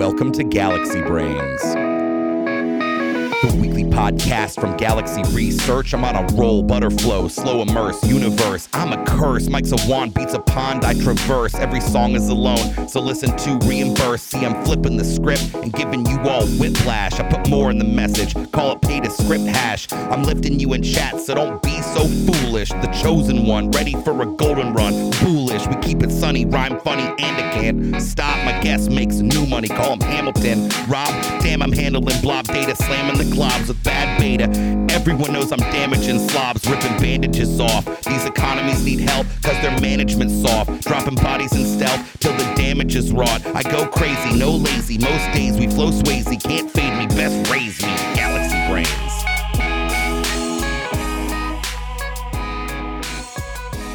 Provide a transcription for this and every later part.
Welcome to Galaxy Brains, the weekly podcast from Galaxy Research. I'm on a roll, butterflow, slow immerse, universe. I'm a curse. Mike's a wand, beats a pond. I traverse. Every song is alone, so listen to reimburse. See, I'm flipping the script and giving you all whiplash. I put more in the message, call it pay to script hash. I'm lifting you in chat, so don't be so foolish. The chosen one, ready for a golden run. Foolish, we keep it sunny, rhyme funny, and it can't stop. My guest makes new money, call him Hamilton. Rob, damn, I'm handling blob data, slamming the globs with bad beta. Everyone knows I'm damaging slobs, ripping bandages off. These economies need help, cause their management's soft. Dropping bodies in stealth till the damage is wrought. I go crazy, no lazy. Most days we flow Swayze, can't fade me, best raise me. Galaxy Brains.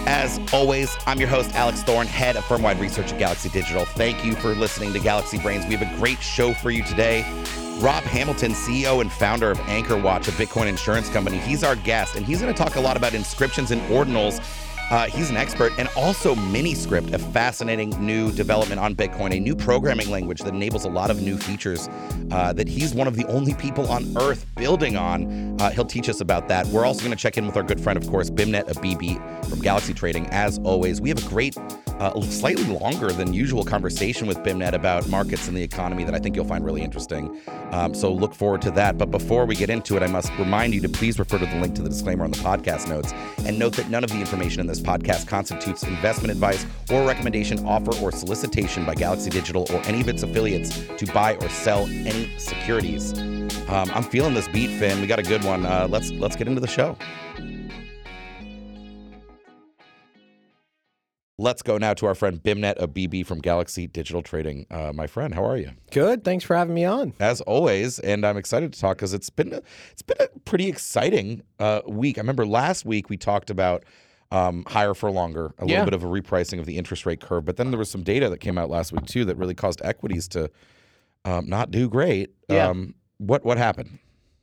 As always, I'm your host, Alex Thorn, head of firm-wide research at Galaxy Digital. Thank you for listening to Galaxy Brains. We have a great show for you today. Rob Hamilton, CEO and founder of AnchorWatch, a Bitcoin insurance company, he's our guest, and he's going to talk a lot about inscriptions and ordinals. Uh, he's an expert and also Miniscript, a fascinating new development on Bitcoin, a new programming language that enables a lot of new features uh, that he's one of the only people on earth building on. Uh, he'll teach us about that. We're also going to check in with our good friend, of course, Beimnet Abebe from Galaxy Trading. As always, we have a great, uh, slightly longer than usual conversation with Beimnet about markets and the economy that I think you'll find really interesting. Um, so look forward to that. But before we get into it, I must remind you to please refer to the link to the disclaimer on the podcast notes and note that none of the information in this podcast constitutes investment advice or recommendation, offer, or solicitation by Galaxy Digital or any of its affiliates to buy or sell any securities. Um, I'm feeling this beat, Finn. We got a good one. Uh, let's let's get into the show. Let's go now to our friend Beimnet Abebe from Galaxy Digital Trading. Uh, my friend, how are you? Good. Thanks for having me on. As always, and I'm excited to talk because it's been a, it's been a pretty exciting uh, week. I remember last week we talked about um, higher for longer, a Yeah. little bit of a repricing of the interest rate curve, but then there was some data that came out last week too that really caused equities to um, not do great. Yeah. Um, what what happened?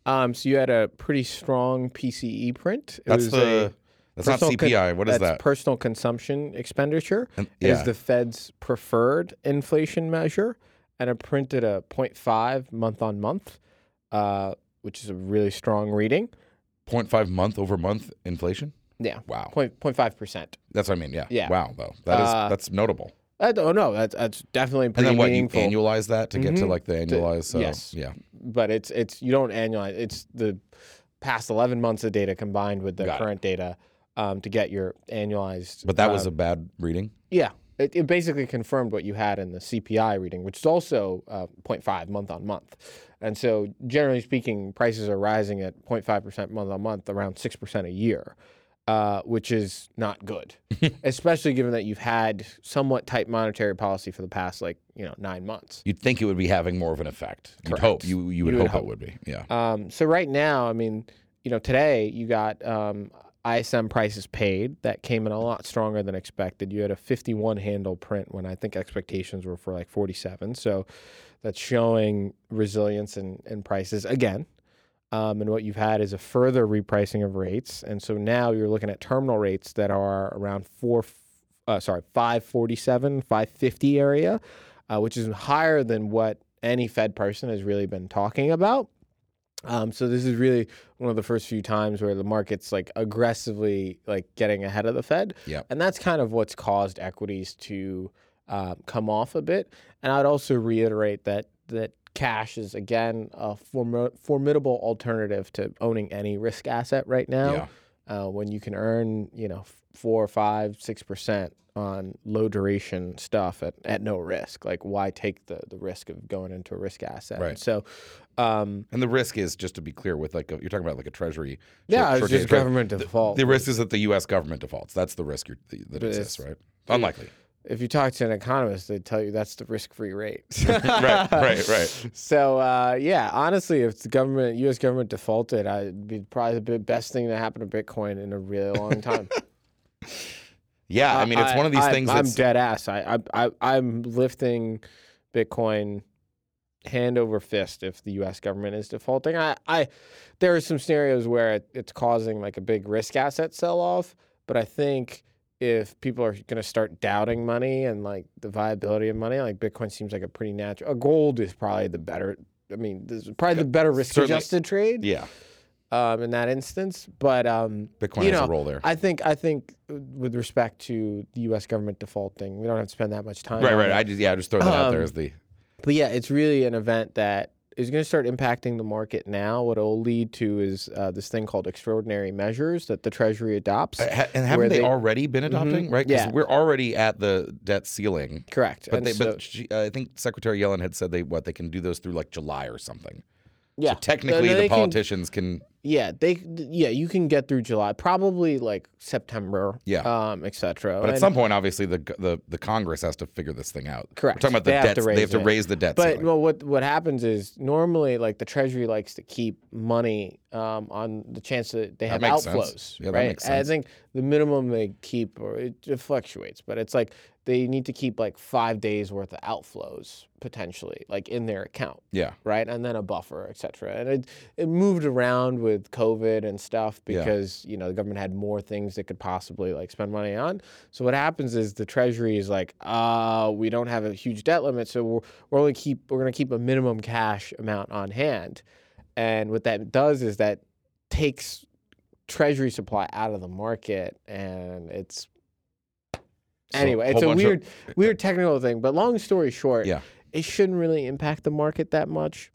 Um, so you had a pretty strong PCE print. It That's the a that's not personal con- CPI. what is that's that? Personal consumption expenditure And- is the Fed's preferred inflation measure, and it printed a 0.5 month on month, uh, which is a really strong reading. 0.5 month over month inflation. Yeah, Wow, point point five percent. that's what I mean. Yeah. Yeah. Wow, though that is Uh, that's notable. I don't know. That's that's definitely And pretty then what? meaningful. You annualize that to get to Mhm. like the annualized. So yes. yeah. but it's it's you don't annualize. It's the past 11 months of data combined with the Got it. current data um, to get your annualized. But that was uh, a bad reading. yeah. It, it basically confirmed what you had in the CPI reading, which is also uh, 0.5 month on month. And so, generally speaking, prices are rising at 0.5% month on month, around 6% a year, uh, which is not good, especially given that you've had somewhat tight monetary policy for the past, like, you know, nine months. You'd think it would be having more of an effect. You'd Correct. hope you you would You would hope, hope. it would be. Yeah. Um, so right now, I mean, you know, today you got um, ISM prices paid that came in a lot stronger than expected. You had a 51 handle print when I think expectations were for like 47. So that's showing resilience in, in prices again. Um, and what you've had is a further repricing of rates, and so now you're looking at terminal rates that are around four, uh, sorry, 547, 550 area, uh, which is higher than what any Fed person has really been talking about. Um, so this is really one of the first few times where the market's like aggressively like getting ahead of the Fed, Yep. and that's kind of what's caused equities to uh, come off a bit. And I'd also reiterate that that cash is again a formi- formidable alternative to owning any risk asset right now. Yeah. Uh, when you can earn you know four, five, six percent on low duration stuff at, at no risk, like why take the the risk of going into a risk asset? Right. So. Um, And the risk is just to be clear with like a, you're talking about like a treasury. Yeah, short- it's just government the- default. The, risk is that the U.S. government defaults. That's the risk you're, the, that exists, right? Unlikely. If you talk to an economist, they tell you that's the risk-free rate. right, right, right. So uh, yeah, honestly, if the government, U.S. government defaulted, I'd be probably the best thing to happen to Bitcoin in a really long time. Yeah, I mean, it's one of these I- things I'm that's dead ass. I, I, I, I'm lifting Bitcoin hand over fist if the U.S. government is defaulting. I, I, there are some scenarios where it, it's causing like a big risk asset sell off, but I think if people are going to start doubting money and like the viability of money, like Bitcoin seems like a pretty natural. A gold is probably the better. I mean, this is probably the better risk-adjusted trade Yeah, um, in that instance. But um, Bitcoin you has know, a role there. I think I think uh, with respect to the U.S. government defaulting, we don't have to spend that much time. Right, right. it. I just yeah, I just throw that out there Um, as the But yeah, it's really an event that is going to start impacting the market now. What it will lead to is uh, this thing called extraordinary measures that the Treasury adopts. Uh, and haven't they, they- already been adopting? Right, 'Cause yeah. we're already at the debt ceiling. Correct. But they, so- but she, uh, I think Secretary Yellen had said they what they can do those through like July or something. Yeah, So technically, They the politicians can. Yeah, they yeah, you can get through July, probably like September, Yeah. um, etc. But at some point, obviously, the the the Congress has to figure this thing out. Correct. We're talking about the They have They have to it. raise the debt But ceiling. well, what what happens is normally like the Treasury likes to keep money um, on the chance that they That have sense. outflows, Yeah, that right? makes And I think the minimum they keep, or it, it fluctuates, but it's like they need to keep like five days worth of outflows potentially, like in their account, yeah, right? And then a buffer, et cetera. And it it moved around with COVID and stuff Yeah. because you know the government had more things it could possibly like spend money on. So what happens is the Treasury is like, uh, we don't have a huge debt limit, so we're, we're only keep we're going to keep a minimum cash amount on hand, and what that does is that takes Treasury supply out of the market, and it's anyway, it's a bunch of- weird weird technical thing. But long story short, Yeah. it shouldn't really impact the market that much.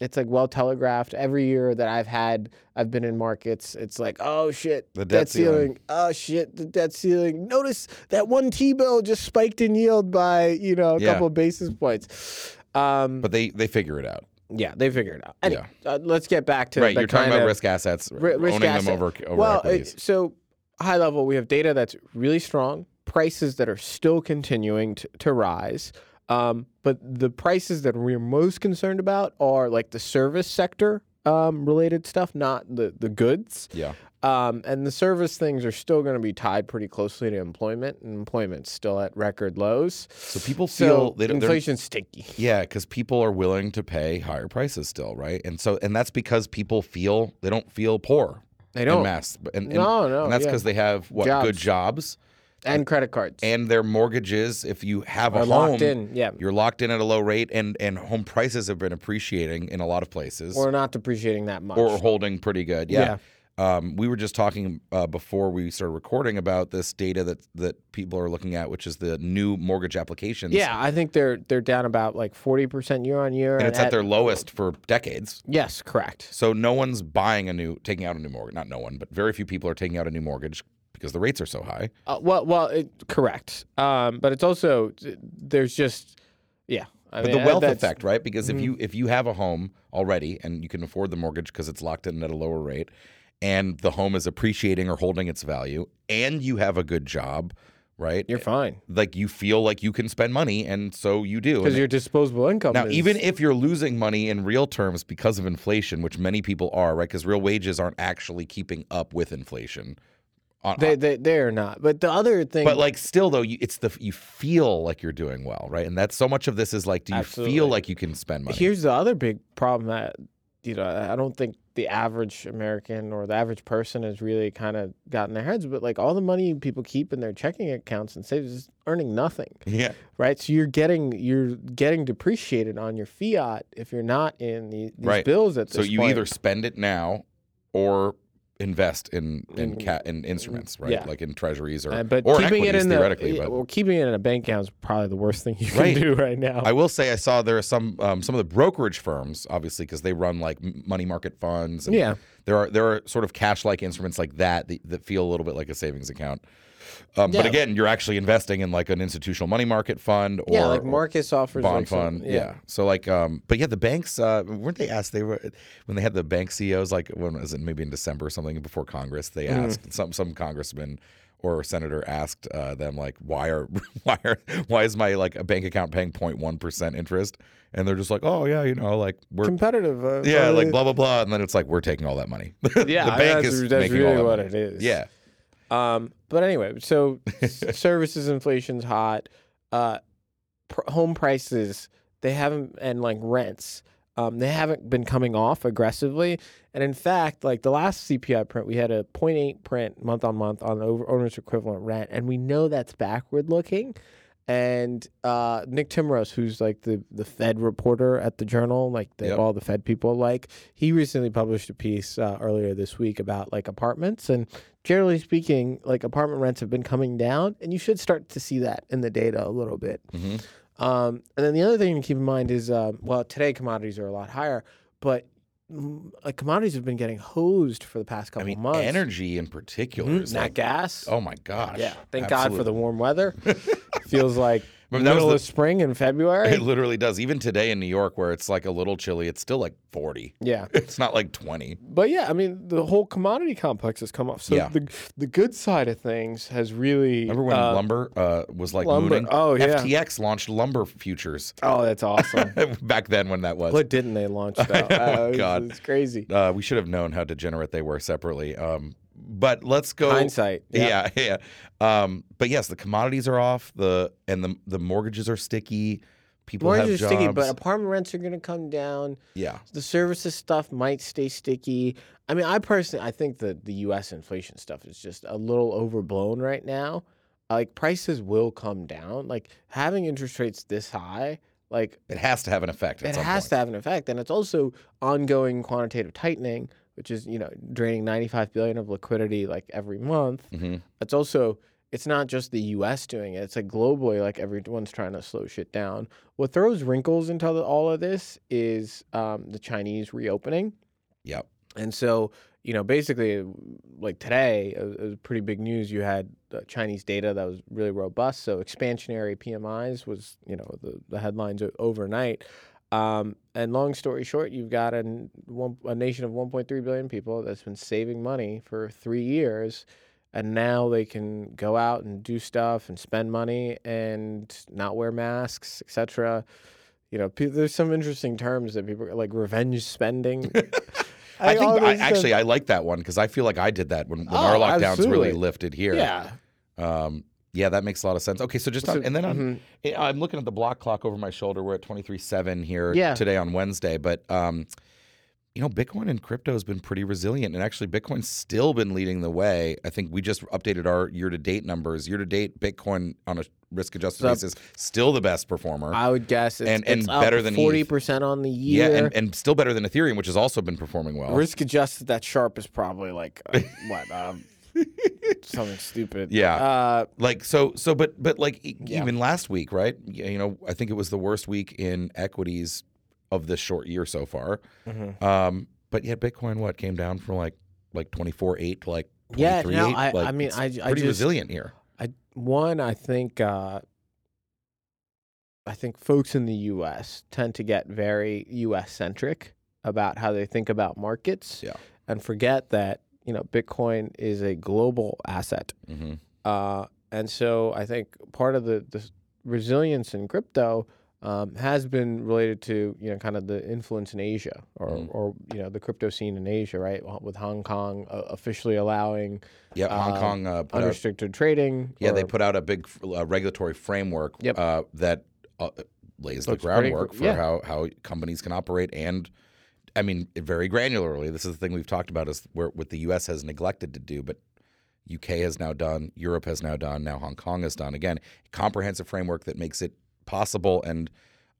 It's like well telegraphed. Every year that I've had, I've been in markets. It's like, oh shit, The debt ceiling. ceiling. Oh shit, the debt ceiling. Notice that one T bill just spiked in yield by you know a Yeah. couple of basis points. Um, but they they figure it out. yeah, they figure it out. Anyway, uh, let's get back to right, you're talking about risk assets, ri- risk owning asset. them over over well, so high level, we have data that's really strong, prices that are still continuing to, to rise. Um, but the prices that we're most concerned about are like the service sector um, related stuff, not the, the goods. yeah, Um, and the service things are still going to be tied pretty closely to employment, and employment's still at record lows. so people feel So they don't. inflation's sticky. Yeah, because people are willing to pay higher prices still, right? And so, and that's because people feel they don't feel poor They don't. mass, and, and, No, no, and that's yeah. because they have what good jobs And credit cards. and their mortgages. If you have a home, locked in. Yeah. you're locked in at a low rate, and and home prices have been appreciating in a lot of places, Or not depreciating that much. or holding pretty good. Yeah. Um, we were just talking uh, before we started recording about this data that that people are looking at, which is the new mortgage applications. Yeah, I think they're they're down about like forty percent year on year, and it's at their lowest for decades. yes, correct. So no one's buying a new, taking out a new mortgage. Not no one, but very few people are taking out a new mortgage because the rates are so high. Uh, well, well, it, correct. Um, but it's also there's just yeah. I But mean, the uh, wealth effect, right? Because Mm-hmm. if you if you have a home already and you can afford the mortgage because it's locked in at a lower rate, and the home is appreciating or holding its value, and you have a good job, right? You're fine like you feel like you can spend money, and so you do. because your disposable income. now, is, even if you're losing money in real terms because of inflation, which many people are, right? Because real wages aren't actually keeping up with inflation. On, they they they're not. But the other thing, But like still though, you, it's the you feel like you're doing well, right? And that's so much of this is like, do you Absolutely. feel like you can spend money? here's the other big problem that you know I don't think the average American or the average person has really kind of gotten their heads. But like all the money people keep in their checking accounts and saves is earning nothing. yeah, right? So you're getting you're getting depreciated on your fiat if you're not in the, these Right. bills at this so you point. either spend it now or invest in in In- ca- in instruments, right? yeah. Like in treasuries or Uh, but or in keeping it in the theoretically. yeah, but well, keeping it in a bank account is probably the worst thing you can Right. do right now. I will say I saw there are some um, some of the brokerage firms, obviously, because they run like money market funds. And yeah, there are there are sort of cash like instruments like that, that that feel a little bit like a savings account. Um, But again, you're actually investing in like an institutional money market fund or yeah, like Marcus offers bond like some- fund. yeah. So like, um, but yeah, the banks uh, weren't they asked? They were when they had the bank CEOs like when was it? Maybe in December or something before Congress. They Mm-hmm. asked some some congressman or senator asked uh, them like, why are why are why is my like a bank account paying 0.1 percent interest? And they're just like, oh yeah, you know, like we're competitive. Uh, yeah, like blah blah blah, and then it's like we're taking all that money. Yeah, the bank that's, is that's making really all that what money. it is. Yeah, Um, but anyway, so services inflation's hot. Uh, pr- home prices they haven't and like rents. Um, they haven't been coming off aggressively, and in fact, like the last CPI print, we had a 0.8 print month on month on over owner's equivalent rent, and we know that's backward looking. And uh, Nick Timiraos, who's like the, the Fed reporter at the Journal, like that Yep. all the Fed people like, he recently published a piece uh, earlier this week about like apartments. And generally speaking, like apartment rents have been coming down, and you should start to see that in the data a little bit. Mhm. Um, and then the other thing to keep in mind is, um, well, today commodities are a lot higher, but like commodities have been getting hosed for the past couple I mean, months. energy in particular Mhm, is Nat like, gas. oh my gosh. yeah. Thank God for the warm weather. Feels like That was middle the- of spring in February. It literally does. Even today in New York, where it's like a little chilly, it's still like 40. yeah. It's not like 20. But yeah, I mean, the whole commodity complex has come off. So Yeah. the the good side of things has really. Remember when uh, lumber uh, was like lumber- mooning? oh, yeah. FTX launched lumber futures Oh, that's awesome. back then when that was. what didn't they launch though? Oh, Uh, God. it's crazy. Uh, we should have known how degenerate they were separately. Um, but let's go. Hindsight. Yeah, yeah. Um, but yes, the commodities are off. The and the the mortgages are sticky. People Mortgages have are sticky, but apartment rents are going to come down. yeah, The services stuff might stay sticky. I mean, I personally, I think that the U.S. inflation stuff is just a little overblown right now. Like prices will come down. Like having interest rates this high, like it has to have an effect. It has point. to have an effect, and it's also ongoing quantitative tightening, which is you know draining 95 billion of liquidity like every month. Mhm. It's also it's not just the U.S. doing it; it's like globally, like everyone's trying to slow shit down. What throws wrinkles into the, all of this is um, the Chinese reopening, Yep. and so you know basically, like today, it was- pretty big news. You had uh, Chinese data that was really robust, so expansionary PMIs was you know the the headlines overnight. Um, and long story short, you've got an, one, a nation of 1.3 billion people that's been saving money for three years, and now they can go out and do stuff and spend money and not wear masks, etc. You know, pe- there's some interesting terms that people like revenge spending. I think I, actually I like that one because I feel like I did that when, when our Oh, lockdowns really lifted here. yeah. Um, yeah, that makes a lot of sense. Okay, so just on, and then on, mhm. Eh, I'm looking at the block clock over my shoulder. We're at 23.7 here Yeah. today on Wednesday. But, um, you know, Bitcoin and crypto has been pretty resilient. And actually, Bitcoin's still been leading the way. I think we just updated our year to date numbers. Year to date, Bitcoin on a risk adjusted So- basis, still the best performer. I would guess it's, And- it's better than forty percent on the yeah, year. and, and still better than Ethereum, which has also been performing well. Risk adjusted, that Sharpe is probably like uh, what um, something stupid. Yeah. Uh, like so so but but like e- Yeah. even last week right you know i think it was the worst week in equities of this short year so far mhm. um but yet bitcoin what came down from like like 24 8 to like Yeah, 23 no, 8 I- like, I mean, I- I pretty just- resilient here I one, I think uh, I think folks in the U.S. tend to get very U.S. centric about how they think about markets, Yeah. and forget that you know Bitcoin is a global asset. hmm Uh, and so I think part of the, the resilience in crypto um, has been related to you know kind of the influence in Asia or, Mhm. or you know the crypto scene in Asia, right? With Hong Kong uh, officially allowing yeah hong Uh, kong uh, put out, unrestricted trading. yeah they put out a big uh, regulatory framework Yep. uh, that uh, lays the Looks pretty groundwork gr- for yeah. how how companies can operate and I mean, very granularly. This is the thing we've talked about is where what the U.S. has neglected to do, but UK has now done, Europe has now done, now Hong Kong has done. Again, comprehensive framework that makes it possible and,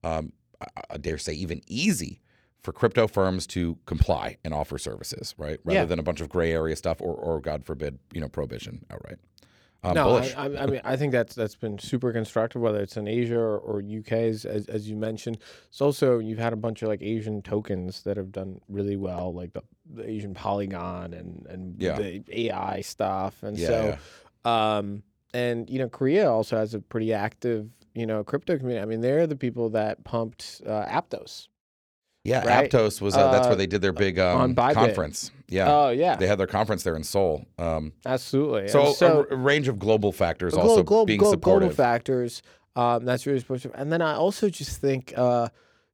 um, I, dare say, even easy for crypto firms to comply and offer services, right? Rather Yeah. than a bunch of gray area stuff or, or God forbid, you know, prohibition outright. Um, no, bullish. I, I, I mean, I think that's that's been super constructive, whether it's in Asia or, or UK, as, as as you mentioned. It's also you've had a bunch of like Asian tokens that have done really well, like the, the Asian Polygon and and Yeah. the AI stuff, and Yeah, so, um, and you know, Korea also has a pretty active you know crypto community. I mean, they're the people that pumped uh, Aptos. Yeah, right? Aptos was uh, that's Uh, where they did their big um, conference. Yeah, Oh yeah, they had their conference there in Seoul. Um, absolutely. So, so a, range of global factors Glo- also glo- being glo- supportive. Global factors. Um, that's really supportive. And then I also just think uh,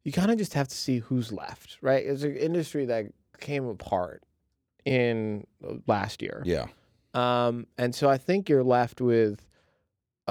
you kind of just have to see who's left, right? It's an industry that came apart in uh, last year. yeah, Um, and so I think you're left with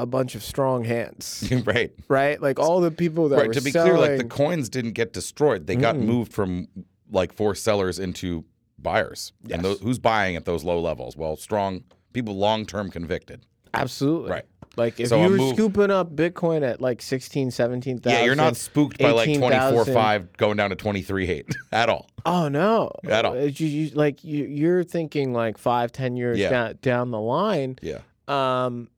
a bunch of strong hands, right. right? Like all the people that Right. To be selling, clear, like the coins didn't get destroyed. They got Mm-mm. moved from like four sellers into buyers. Yes. And those, who's buying at those low levels? Well, strong people, long term convicted. absolutely Right. Like if So you were move- scooping up Bitcoin at like 16, 17,000. Yeah, you're not spooked by like 18,000. 24 5 going down to 23 8 at all. Oh no! At all. You, you, like you, you're thinking like five, ten years Yeah. down, down the line. Yeah. Um,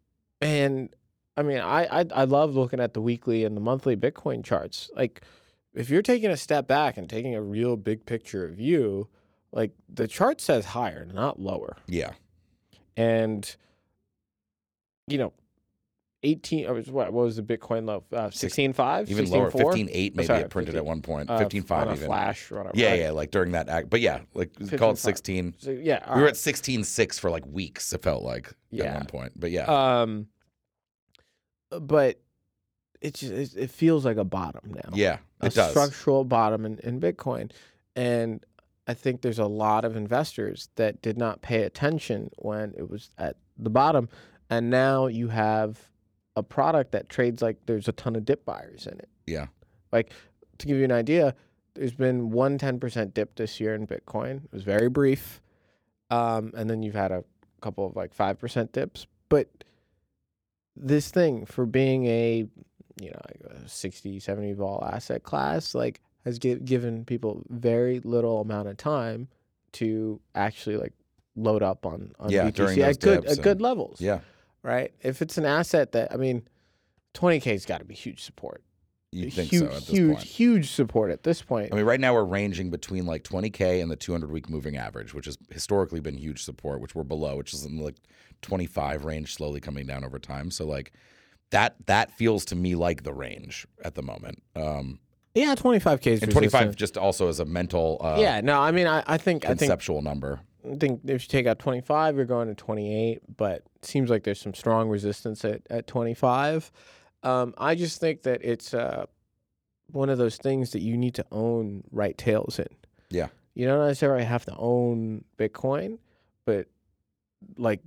and I mean, I, I I love looking at the weekly and the monthly Bitcoin charts. Like, if you're taking a step back and taking a real big picture view, like the chart says higher, not lower. Yeah. And you know, eighteen. Or what, what was the Bitcoin low? Uh, sixteen five, Even lower, 15 8 maybe sorry, it printed 15, at one point. uh, 15 on 5 a even. flash or whatever. Yeah, right? yeah, like during that act. But yeah, like call it 15.5. 16. So, yeah, We were at 16 6 for like weeks, it felt like at one point. But yeah. Um, but it just it, it feels like a bottom now. yeah, a it does. structural bottom in, in Bitcoin, and I think there's a lot of investors that did not pay attention when it was at the bottom, and now you have a product that trades like there's a ton of dip buyers in it. Yeah. Like to give you an idea, there's been one 10% dip this year in Bitcoin. It was very brief. Um, and then you've had a couple of like 5% dips. But this thing for being a, you know, like a 60, 70 vol asset class, like has gi- given people very little amount of time to actually like load up on, on Yeah, BTC at good, at good levels Yeah. Right? If it's an asset that I mean, 20k's got to be huge support. You think huge, so at this huge, point. huge support at this point. I mean, right now we're ranging between like 20K and the 200 week moving average, which has historically been huge support, which we're below, which is in like 25 range, slowly coming down over time. So, like, that that feels to me like the range at the moment. Um, yeah, 25k is and 25 just also as a mental, uh, yeah, no, I mean, I, I think I think conceptual number. I think if you take out 25, you're going to 28. But it seems like there's some strong resistance at at 25. Um, I just think that it's uh, one of those things that you need to own right tails in. Yeah. You don't necessarily have to own Bitcoin, but like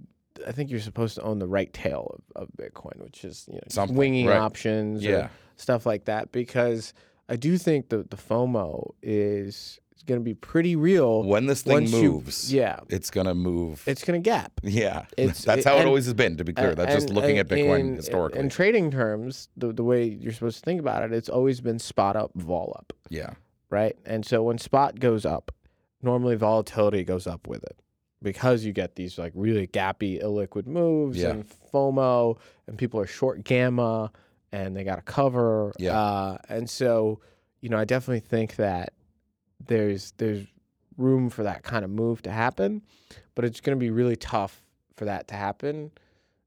I think you're supposed to own the right tail of, of Bitcoin, which is you know winging right. options or Yeah. stuff like that. Because I do think the the FOMO is going to be pretty real. When this thing once you- moves, yeah, it's going to move. it's going to gap. yeah. it's- That's it- how it and- always has been, to be clear. And- That's just looking and at Bitcoin in- historically. In trading terms, the the way you're supposed to think about it, it's always been spot up, vol up, yeah. right? And so when spot goes up, normally volatility goes up with it because you get these like really gappy illiquid moves Yeah. and FOMO, and people are short gamma and they got to cover. Yeah. Uh, and so, you know, I definitely think that there's there's room for that kind of move to happen, but it's going to be really tough for that to happen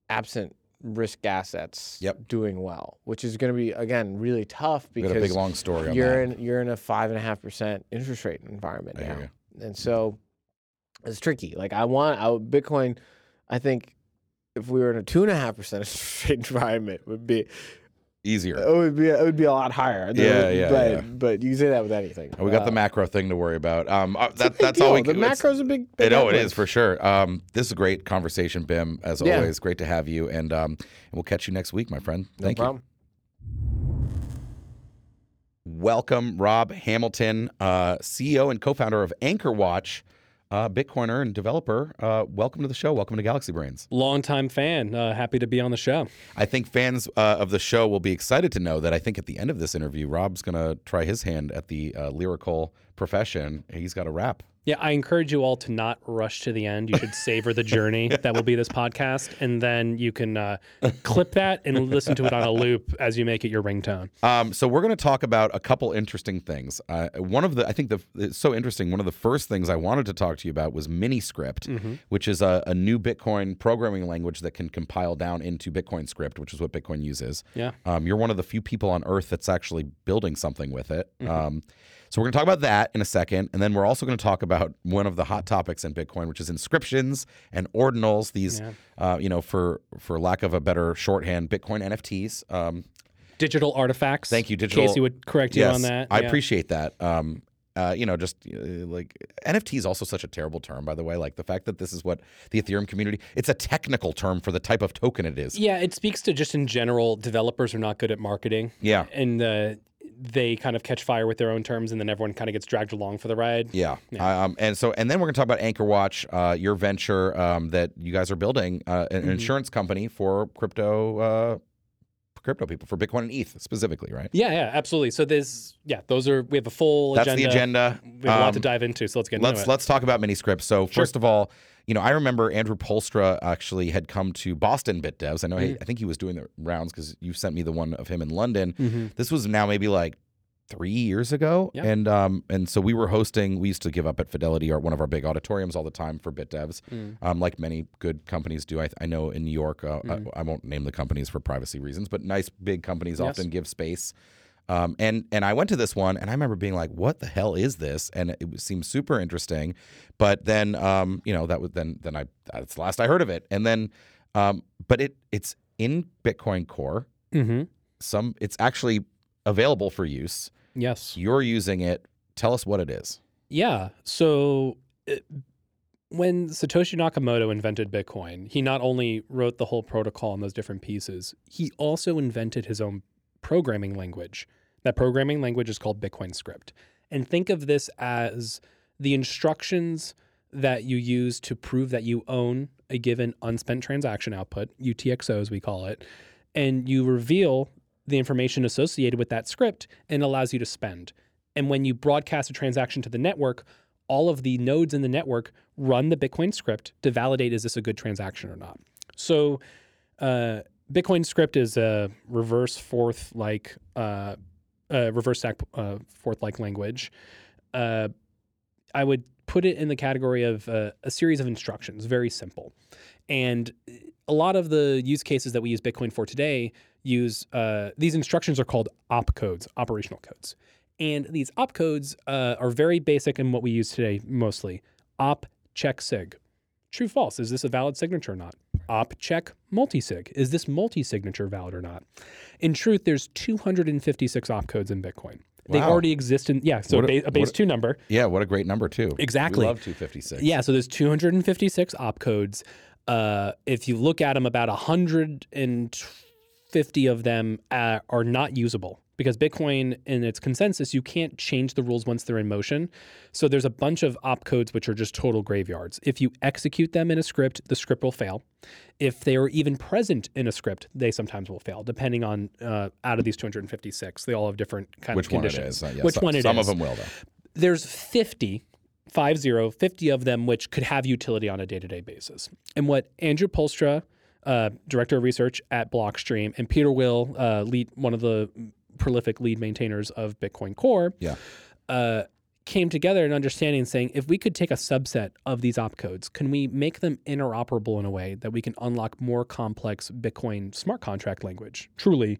absent risk assets Yep. doing well, which is going to be again really tough We got a because big long story you're in you're in a five and a half percent interest rate environment I now, and so it's tricky. Like I want I, Bitcoin, I think if we were in a two and a half percent interest rate environment, would be Easier. it would be it would be a lot higher. Yeah, yeah, But yeah. but you can say that with anything. And we got Uh, the macro thing to worry about. Um, uh, that, that's all we deal. The macro's a big. Big it headwind. is for sure. Um, this is a great conversation, Bim. As Yeah. always, great to have you, and um, we'll catch you next week, my friend. No Thank you. Welcome, Rob Hamilton, uh, CEO and co-founder of AnchorWatch, uh, Bitcoiner and developer. Uh, welcome to the show. Welcome to Galaxy Brains. Longtime fan. Uh, happy to be on the show. I think fans uh, of the show will be excited to know that I think at the end of this interview, Rob's going to try his hand at the uh, lyrical profession. He's got a rap. Yeah, I encourage you all to not rush to the end. You should savor the journey that will be this podcast, and then you can uh, clip that and listen to it on a loop as you make it your ringtone. Um, so we're going to talk about a couple interesting things. Uh, one of the, I think the, it's so interesting. One of the first things I wanted to talk to you about was Miniscript, Mm-hmm. which is a, a new Bitcoin programming language that can compile down into Bitcoin script, which is what Bitcoin uses. Yeah. Um, you're one of the few people on earth that's actually building something with it. Mm-hmm. Um, so we're going to talk about that in a second, and then we're also going to talk about one of the hot topics in Bitcoin, which is inscriptions and ordinals. These, Yeah. uh, you know, for for lack of a better shorthand, Bitcoin NFTs. Um, Digital artifacts. Thank you, digital- Casey would correct you yes, on that. I appreciate that. Um, uh, you know, just uh, like NFT is also such a terrible term, by the way. Like the fact that this is what the Ethereum community, it's a technical term for the type of token it is. Yeah, it speaks to just in general, developers are not good at marketing. Yeah. And uh, they kind of catch fire with their own terms, and then everyone kind of gets dragged along for the ride. Yeah. Um, and so, and then we're going to talk about AnchorWatch, uh, your venture um, that you guys are building, uh, an Mm-hmm. insurance company for crypto, uh, crypto people, for Bitcoin and ETH specifically, right? Yeah, yeah, absolutely. So there's, yeah, those are, we have a full That's agenda. the agenda. We have a lot to Um, dive into, so let's get into let's it. let's talk about mini scripts. So first of all, you know, I remember Andrew Poelstra actually had come to Boston Bit Devs. I know he, I think he was doing the rounds because you sent me the one of him in London. Mhm. This was now maybe like three years ago, Yeah. and um and so we were hosting. We used to give up at Fidelity, or one of our big auditoriums, all the time for Bit Devs, Mm. um, like many good companies do. I, I know in New York, uh, Mm. I, I won't name the companies for privacy reasons, but nice big companies Yes. often give space. Um, and and I went to this one, and I remember being like, "What the hell is this?" And it seemed super interesting. But then, um, you know, that was then then I that's the last I heard of it. And then, um, but it it's in Bitcoin Core. Mhm. Some it's actually available for use. Yes. You're using it. Tell us what it is. Yeah. So it, when Satoshi Nakamoto invented Bitcoin, he not only wrote the whole protocol and those different pieces, he also invented his own programming language. That programming language is called Bitcoin script. And think of this as the instructions that you use to prove that you own a given unspent transaction output, UTXO as we call it, and you reveal the information associated with that script and allows you to spend. And when you broadcast a transaction to the network, all of the nodes in the network run the Bitcoin script to validate is this a good transaction or not. So, uh, Bitcoin script is a reverse Forth like uh, uh, reverse stack uh, Forth like language. Uh, I would put it in the category of a series of instructions, very simple. And a lot of the use cases that we use Bitcoin for today use uh, these instructions are called opcodes, operational codes. And these opcodes uh, are very basic in what we use today mostly. Op check sig. True false. Is this a valid signature or not? Op check multisig. Is this multi-signature valid or not? In truth, there's 256 opcodes in Bitcoin. They Wow. already exist in yeah, so a, a- a base a- two number. Yeah, what a great number too. Exactly. We love 256. Yeah, so there's 256 opcodes. Uh, if you look at them, about 150 of them uh, are not usable because Bitcoin, in its consensus, you can't change the rules once they're in motion. So there's a bunch of opcodes which are just total graveyards. If you execute them in a script, the script will fail. If they are even present in a script, they sometimes will fail, depending on uh, out of these 256. They all have different kind Which of one it conditions. is? Uh, yeah, Which some, one it is? Some of them will though. there's 50 five zero 50 of them which could have utility on a day-to-day basis and what andrew poelstra uh, director of research at blockstream and pieter wuille uh, lead one of the prolific lead maintainers of bitcoin core Yeah. uh, came together in understanding and saying if we could take a subset of these opcodes can we make them interoperable in a way that we can unlock more complex bitcoin smart contract language truly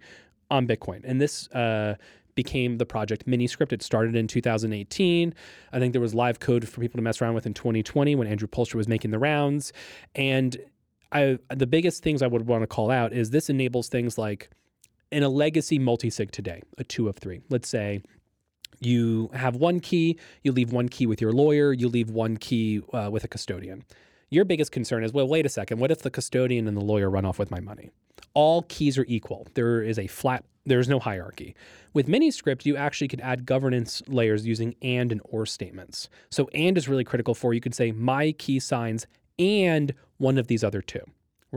on bitcoin? And this uh, became the project miniscript. It started in 2018 i think there was live code for people to mess around with in 2020 when andrew poelstra was making the rounds. And I, the biggest things i would want to call out is this enables things like in a legacy multisig today a two of three let's say you have one key, you leave one key with your lawyer, you leave one key uh, with a custodian. Your biggest concern is, well, wait a second, what if the custodian and the lawyer run off with my money? All keys are equal. There is a flat, there is no hierarchy. With Miniscript, you actually could add governance layers using and and or statements. So and is really critical for you could say my key signs and one of these other two,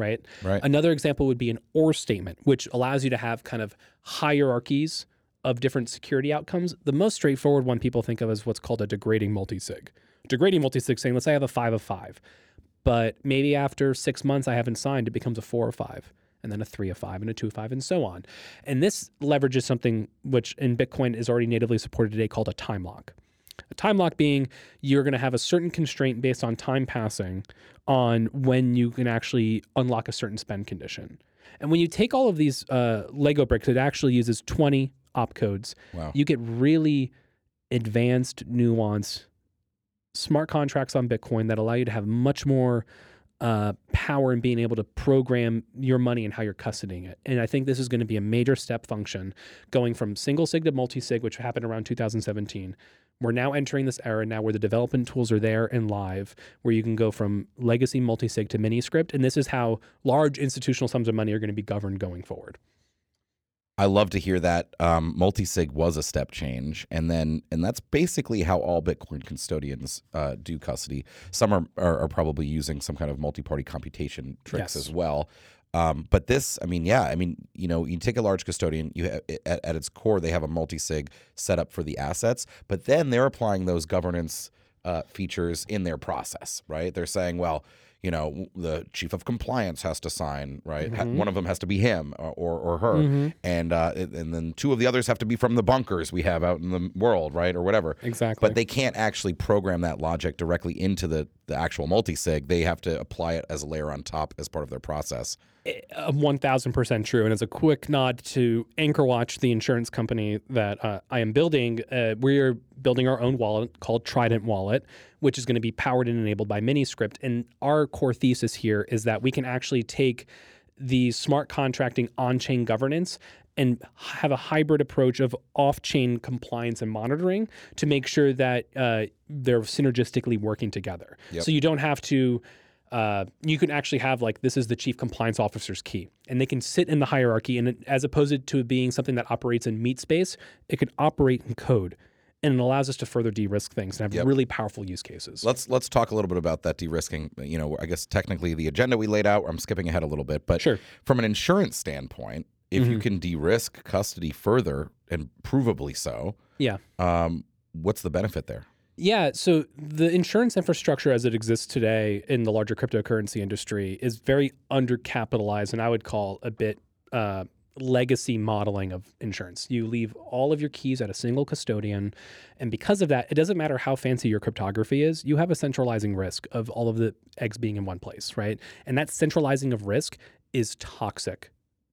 right? Right. Another example would be an or statement, which allows you to have kind of hierarchies of different security outcomes. The most straightforward one people think of is what's called a degrading multisig. Degrading multisig saying, let's say I have a five of five, but maybe after six months I haven't signed, it becomes a four of five, and then a three of five, and a two of five, and so on. And this leverages something which in Bitcoin is already natively supported today called a time lock. Time lock being you're going to have a certain constraint based on time passing on when you can actually unlock a certain spend condition. And when you take all of these uh, Lego bricks, it actually uses 20 opcodes. Wow. You get really advanced, nuanced smart contracts on Bitcoin that allow you to have much more uh, power in being able to program your money and how you're custodying it. And I think this is going to be a major step function going from single sig to multi sig, which happened around 2017. We're now entering this era now where the development tools are there and live, where you can go from legacy multi sig to mini script. And this is how large institutional sums of money are going to be governed going forward. I love to hear that um, multi-sig was a step change, and then and that's basically how all Bitcoin custodians uh, do custody. Some are, are, are probably using some kind of multi-party computation tricks Yes. as well. Um, but this, I mean, yeah, I mean, you know, you take a large custodian, you ha- at, at its core they have a multi-sig set up for the assets, but then they're applying those governance uh, features in their process, right? They're saying, well, you know, the chief of compliance has to sign, right? Mhm. One of them has to be him or or, or her, Mhm. and uh, and then two of the others have to be from the bunkers we have out in the world, right, or whatever. Exactly. But they can't actually program that logic directly into the the actual multi-sig. They have to apply it as a layer on top as part of their process. Uh, 1000% true. And as a quick nod to AnchorWatch, the insurance company that uh, I am building, uh, we're building our own wallet called Trident Wallet, which is going to be powered and enabled by Miniscript. And our core thesis here is that we can actually take the smart contracting on chain governance and have a hybrid approach of off chain compliance and monitoring to make sure that uh, they're synergistically working together. Yep. So you don't have to. Uh, you can actually have like this is the chief compliance officer's key, and they can sit in the hierarchy. And it- as opposed to being something that operates in meat space, it could operate in code, and it allows us to further de-risk things and have Yep. really powerful use cases. Let's let's talk a little bit about that de-risking. You know, I guess technically the agenda we laid out. I'm skipping ahead a little bit, but Sure. from an insurance standpoint, if you Mhm. can de-risk custody further and provably so, Yeah. um, what's the benefit there? Yeah, so the insurance infrastructure as it exists today in the larger cryptocurrency industry is very undercapitalized, and I would call a bit uh, legacy modeling of insurance. You leave all of your keys at a single custodian, and because of that, it doesn't matter how fancy your cryptography is, you have a centralizing risk of all of the eggs being in one place, right? And that centralizing of risk is toxic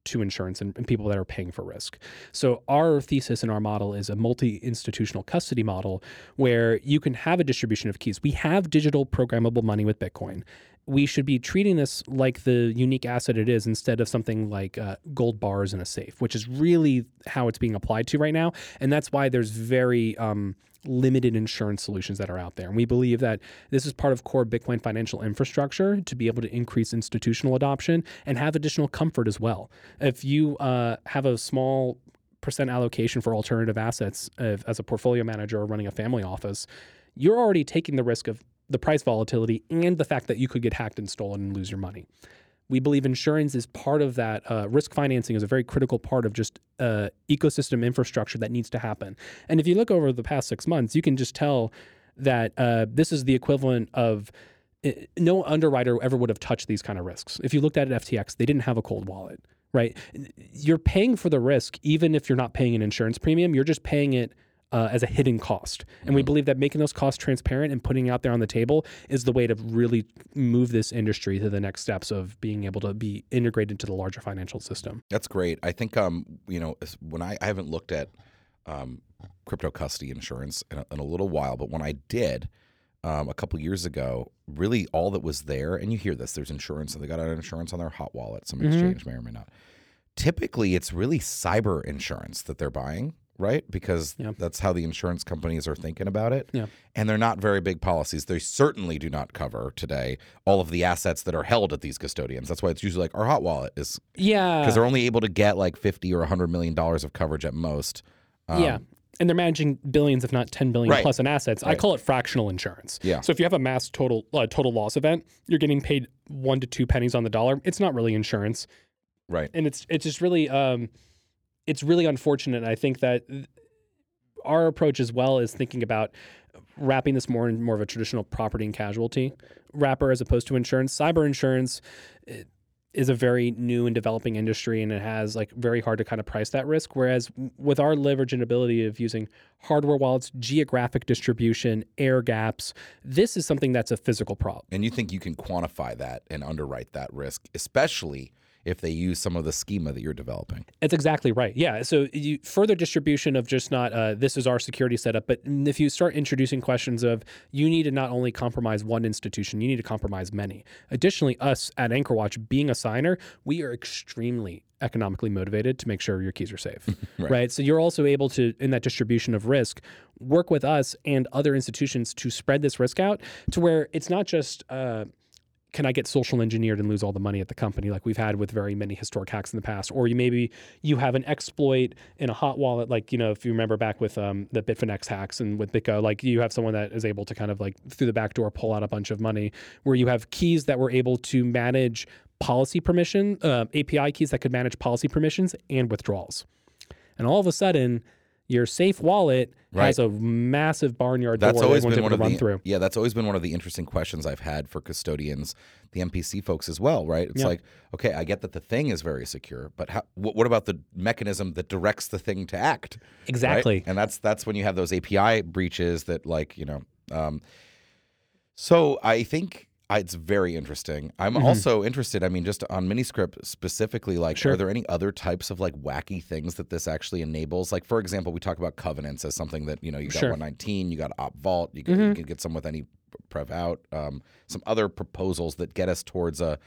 to insurance and, and people that are paying for risk. So our thesis in our model is a multi-institutional custody model where you can have a distribution of keys. We have digital programmable money with Bitcoin. We should be treating this like the unique asset it is instead of something like uh, gold bars in a safe, which is really how it's being applied to right now. And that's why there's very um, limited insurance solutions that are out there. And we believe that this is part of core Bitcoin financial infrastructure to be able to increase institutional adoption and have additional comfort as well. If you uh, have a small percent allocation for alternative assets as a portfolio manager or running a family office, you're already taking the risk of the price volatility and the fact that you could get hacked and stolen and lose your money. We believe insurance is part of that. Uh, risk financing is a very critical part of just uh, ecosystem infrastructure that needs to happen. And if you look over the past six months, you can just tell that uh, this is the equivalent of uh, no underwriter ever would have touched these kind of risks. If you looked at it, FTX, they didn't have a cold wallet, right? You're paying for the risk, even if you're not paying an insurance premium. You're just paying it uh, as a hidden cost. And we believe that making those costs transparent and putting it out there on the table is the way to really move this industry to the next steps of being able to be integrated into the larger financial system. That's great. I think um, you know, when I, I haven't looked at um, crypto custody insurance in a, in a little while, but when I did um, a couple years ago, really all that was there, and you hear this, there's insurance, and they got an insurance on their hot wallet. Some Mhm. exchange may or may not. Typically, it's really cyber insurance that they're buying, right? Because Yeah. that's how the insurance companies are thinking about it. Yeah. And they're not very big policies. They certainly do not cover today all of the assets that are held at these custodians. That's why it's usually like our hot wallet is Yeah. because they're only able to get like 50 or 100 million dollars of coverage at most. Um, yeah. And they're managing billions, if not 10 billion Right. plus in assets. I call it fractional insurance. Yeah. So if you have a mass total uh, total loss event, you're getting paid one to two pennies on the dollar. It's not really insurance. Right. and it's it's just really um it's really unfortunate i think that our approach as well is thinking about wrapping this more in more of a traditional property and casualty wrapper as opposed to insurance. Cyber insurance eh, is a very new and developing industry and it has like very hard to kind of price that risk whereas with our leverage and ability of using hardware wallets geographic distribution air gaps this is something that's a physical problem And you think you can quantify that and underwrite that risk, especially if they use some of the schema that you're developing. That's exactly right. Yeah. So you further distribution of just not uh, this is our security setup, but if you start introducing questions of you need to not only compromise one institution, you need to compromise many. Additionally, us at AnchorWatch being a signer, we are extremely economically motivated to make sure your keys are safe. Right. right. So you're also able to, in that distribution of risk, work with us and other institutions to spread this risk out to where it's not just. Uh, can I get social engineered and lose all the money at the company like we've had with very many historic hacks in the past? Or you maybe you have an exploit in a hot wallet, like you know if you remember back with um, the Bitfinex hacks and with BitGo, like you have someone that is able to kind of like through the back door pull out a bunch of money, where you have keys that were able to manage policy permission, uh, API keys that could manage policy permissions and withdrawals, and all of a sudden your safe wallet has a massive barnyard That's door always that been one to of run the through. yeah. That's always been one of the interesting questions I've had for custodians, the MPC folks as well. Right? It's Yeah. like, okay, I get that the thing is very secure, but how, what, what about the mechanism that directs the thing to act? right? Exactly. And that's that's when you have those API breaches that, like, you know. Um, so I think I- it's very interesting. I'm Mhm. also interested. I mean, just on Miniscript specifically, like, Sure. are there any other types of like wacky things that this actually enables? Like, for example, we talk about covenants as something that you know you got Sure. 119, you got op vault, you can, you can get some with any prev out. Um, some other proposals that get us towards a.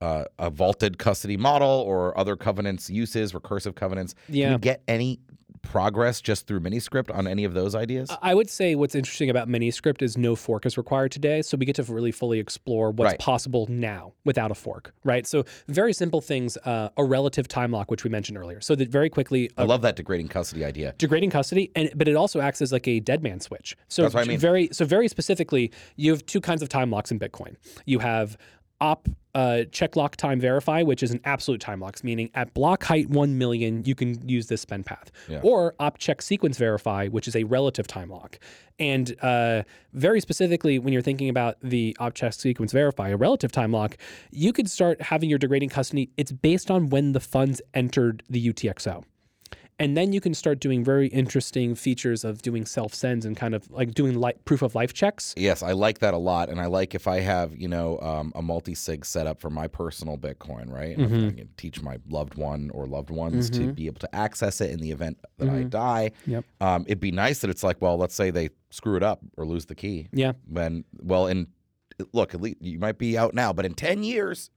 Uh, a vaulted custody model or other covenants uses, recursive covenants. Can Yeah. you get any progress just through Miniscript on any of those ideas? I would say what's interesting about Miniscript is no fork is required today, so we get to really fully explore what's Right. possible now without a fork, right? So very simple things, uh, a relative time lock, which we mentioned earlier. So that very quickly, I uh, love that degrading custody idea. degrading custody, and but it also acts as like a dead man switch. So That's what I mean. very so very specifically, you have two kinds of time locks in Bitcoin. You have op uh, check lock time verify, which is an absolute time locks, meaning at block height one million, you can use this spend path. Yeah. Or op check sequence verify, which is a relative time lock. And uh, very specifically, when you're thinking about the op check sequence verify, a relative time lock, you could start having your degrading custody. It's based on when the funds entered the UTXO. And then you can start doing very interesting features of doing self sends and kind of like doing li- proof of life checks. Yes, I like that a lot, and I like if I have you know um, a multi sig set up for my personal Bitcoin, right? And Mhm. I can teach my loved one or loved ones to Mhm. be able to access it in the event that I Mhm. die. Yep. Um, it'd be nice that it's like, well, let's say they screw it up or lose the key. Yeah. When well, in look, at least you might be out now, but in ten years,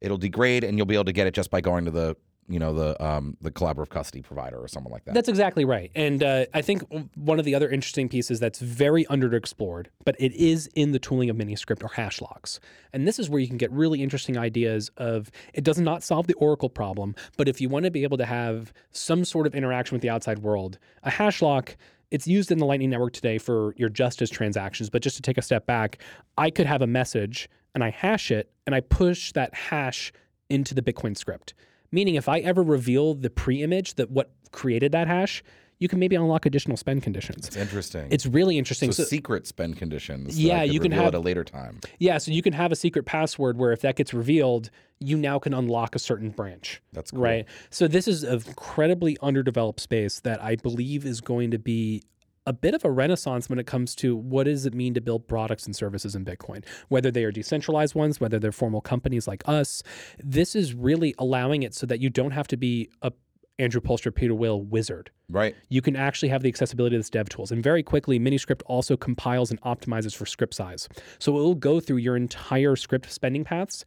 it'll degrade, and you'll be able to get it just by going to the you know the um, the collaborative custody provider or someone like that. That's exactly right. And uh, I think one of the other interesting pieces that's very underexplored, but it is in the tooling of Miniscript or hash locks. And this is where you can get really interesting ideas of it does not solve the Oracle problem, but if you want to be able to have some sort of interaction with the outside world, a hash lock it's used in the Lightning Network today for your justice transactions. But just to take a step back, I could have a message and I hash it and I push that hash into the Bitcoin script. Meaning, if I ever reveal the pre-image that what created that hash, you can maybe unlock additional spend conditions. It's interesting. It's really interesting. so, So, secret spend conditions. that Yeah, you can have- at a later time. yeah, so you can have a secret password where if that gets revealed, you now can unlock a certain branch. That's cool. Right. So this is an incredibly underdeveloped space that I believe is going to be a bit of a renaissance when it comes to what does it mean to build products and services in Bitcoin, whether they are decentralized ones, whether they're formal companies like us. This is really allowing it so that you don't have to be a Andrew Poelstra, Pieter Wuille wizard. Right. You can actually have the accessibility of this dev tools. And very quickly, Miniscript also compiles and optimizes for script size. So it will go through your entire script spending paths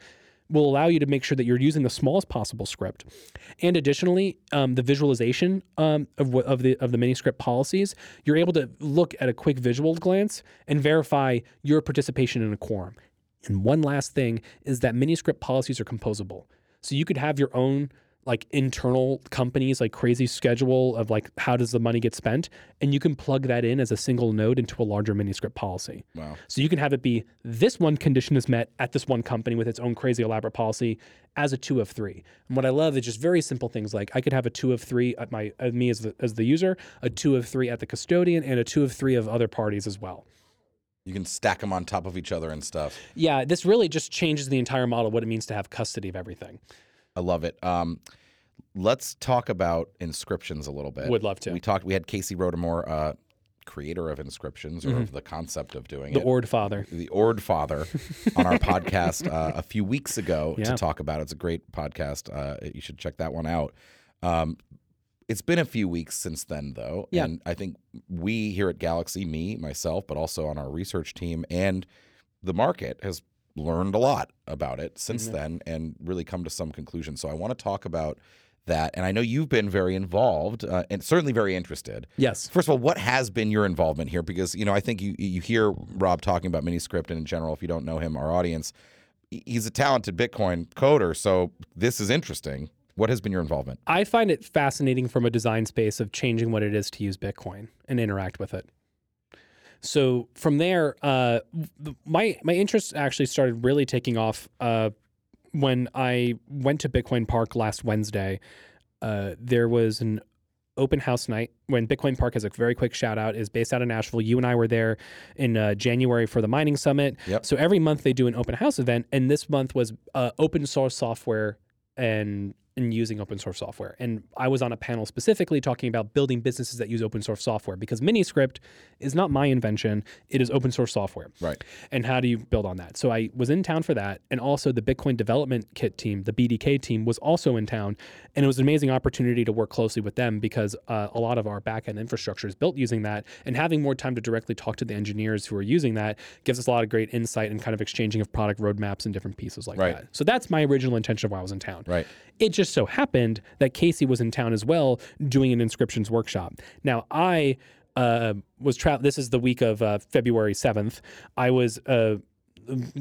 will allow you to make sure that you're using the smallest possible script. And additionally, um, the visualization um, of, of the of the mini script policies, you're able to look at a quick visual glance and verify your participation in a quorum. And one last thing is that mini script policies are composable. So you could have your own like internal companies like crazy schedule of like how does the money get spent and you can plug that in as a single node into a larger mini script policy. Wow. So you can have it be this one condition is met at this one company with its own crazy elaborate policy as a two of three. And what I love is just very simple things like I could have a two of three at my at me as the, as the user, a two of three at the custodian, and a two of three of other parties as well. You can stack them on top of each other and stuff. Yeah, this really just changes the entire model of what it means to have custody of everything. I love it. Um, let's talk about inscriptions a little bit. Would love to. We talked. We had Casey Rodarmor uh, creator of inscriptions or of the concept of doing The it. Ord Father. the Ord Father on our podcast uh, a few weeks ago to talk about. it. It's a great podcast. Uh, you should check that one out. Um, it's been a few weeks since then, though, Yeah. and I think we here at Galaxy, me, myself, but also on our research team and the market has learned a lot about it since Mhm. then and really come to some conclusions. So I want to talk about that, and I know you've been very involved uh, and certainly very interested. Yes. First of all, what has been your involvement here? Because you know, I think you you hear Rob talking about Miniscript, and in general, if you don't know him, our audience, he's a talented Bitcoin coder. So this is interesting. What has been your involvement? I find it fascinating from a design space of changing what it is to use Bitcoin and interact with it. So from there, uh, my my interest actually started really taking off uh, when I went to Bitcoin Park last Wednesday. Uh, there was an open house night when Bitcoin Park has a very quick shout out is based out of Nashville. You and I were there in uh, January for the mining summit. Yep. So every month they do an open house event, and this month was uh, open source software and and using open source software. And I was on a panel specifically talking about building businesses that use open source software because Miniscript is not my invention; it is open source software. Right. And how do you build on that? So I was in town for that, and also the Bitcoin Development Kit team, the BDK team, was also in town, and it was an amazing opportunity to work closely with them because uh, a lot of our backend infrastructure is built using that, and having more time to directly talk to the engineers who are using that gives us a lot of great insight and kind of exchanging of product roadmaps and different pieces like Right. that. So that's my original intention of why I was in town. Right. It just so happened that Casey was in town as well doing an inscriptions workshop. Now, I uh, was traveling. This is the week of uh, February 7th. I was. Uh,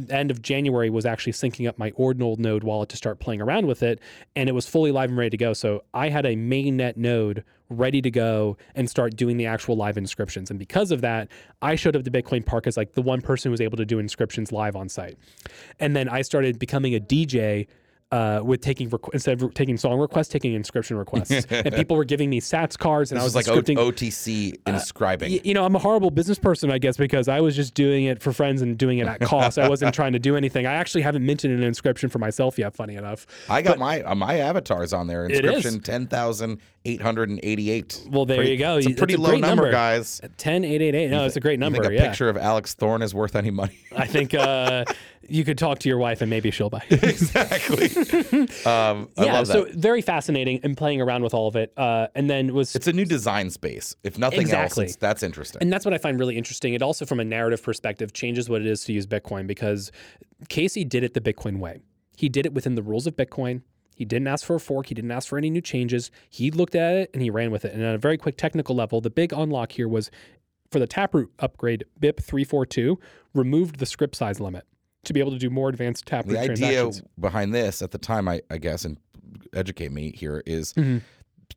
end of January was actually syncing up my ordinal node wallet to start playing around with it and it was fully live and ready to go so I had a mainnet node ready to go and start doing the actual live inscriptions and because of that I showed up to Bitcoin Park as like the one person who was able to do inscriptions live on site and then I started becoming a DJ uh, with taking requ- instead of taking song requests, taking inscription requests, and people were giving me Sats cards, and This I was like o- OTC inscribing. Y- you know, I'm a horrible business person, I guess, because I was just doing it for friends and doing it at cost. I wasn't trying to do anything. I actually haven't minted an inscription for myself yet. Funny enough. I got my uh, my avatars on there. Inscription ten thousand eight hundred and eighty eight. Well, there you go. It's a It's pretty a low number, number. guys. Ten eight eight eight. No, it's a great You number. think a yeah. picture of Alex Thorn is worth any money? I think uh, you could talk to your wife and maybe she'll buy. exactly. um, I yeah. love that. So very fascinating and playing around with all of it. Uh, and then was It's a new design space. If nothing Exactly. else, that's interesting. And that's what I find really interesting. It also, from a narrative perspective, changes what it is to use Bitcoin because Casey did it the Bitcoin way. He did it within the rules of Bitcoin. He didn't ask for a fork. He didn't ask for any new changes. He looked at it and he ran with it. And at a very quick technical level, the big unlock here was for the Taproot upgrade, BIP 342 removed the script size limit to be able to do more advanced Taproot the idea transactions. behind this at the time, I, I guess, and educate me here, is Mhm.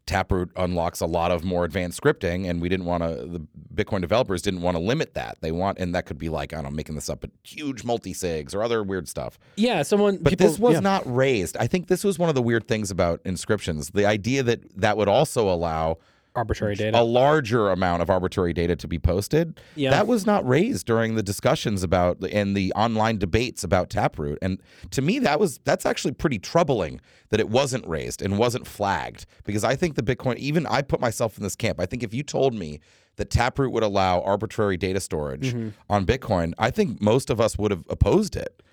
Taproot unlocks a lot of more advanced scripting, and we didn't want to. The Bitcoin developers didn't want to limit that. They want, and that could be like I don't know, making this up, but huge multi sigs or other weird stuff. Yeah, someone. But people- this was yeah. not raised. I think this was one of the weird things about inscriptions. The idea that that would also allow arbitrary data. a larger amount of arbitrary data to be posted. Yeah. That was not raised during the discussions about and the online debates about Taproot. And to me that was that's actually pretty troubling that it wasn't raised and wasn't flagged because I think the Bitcoin even I put myself in this camp. I think if you told me that Taproot would allow arbitrary data storage Mm-hmm. on Bitcoin, I think most of us would have opposed it.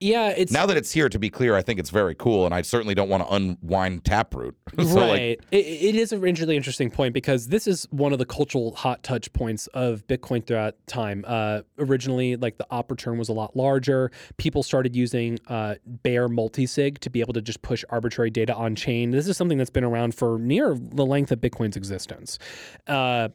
Yeah, it's Now that it's here, to be clear, I think it's very cool, and I certainly don't want to unwind Taproot. so like, right. it, it is a really interesting point because this is one of the cultural hot touch points of Bitcoin throughout time. Uh, originally, like the op return was a lot larger. People started using uh, bare multisig to be able to just push arbitrary data on chain. This is something that's been around for near the length of Bitcoin's existence. Uh,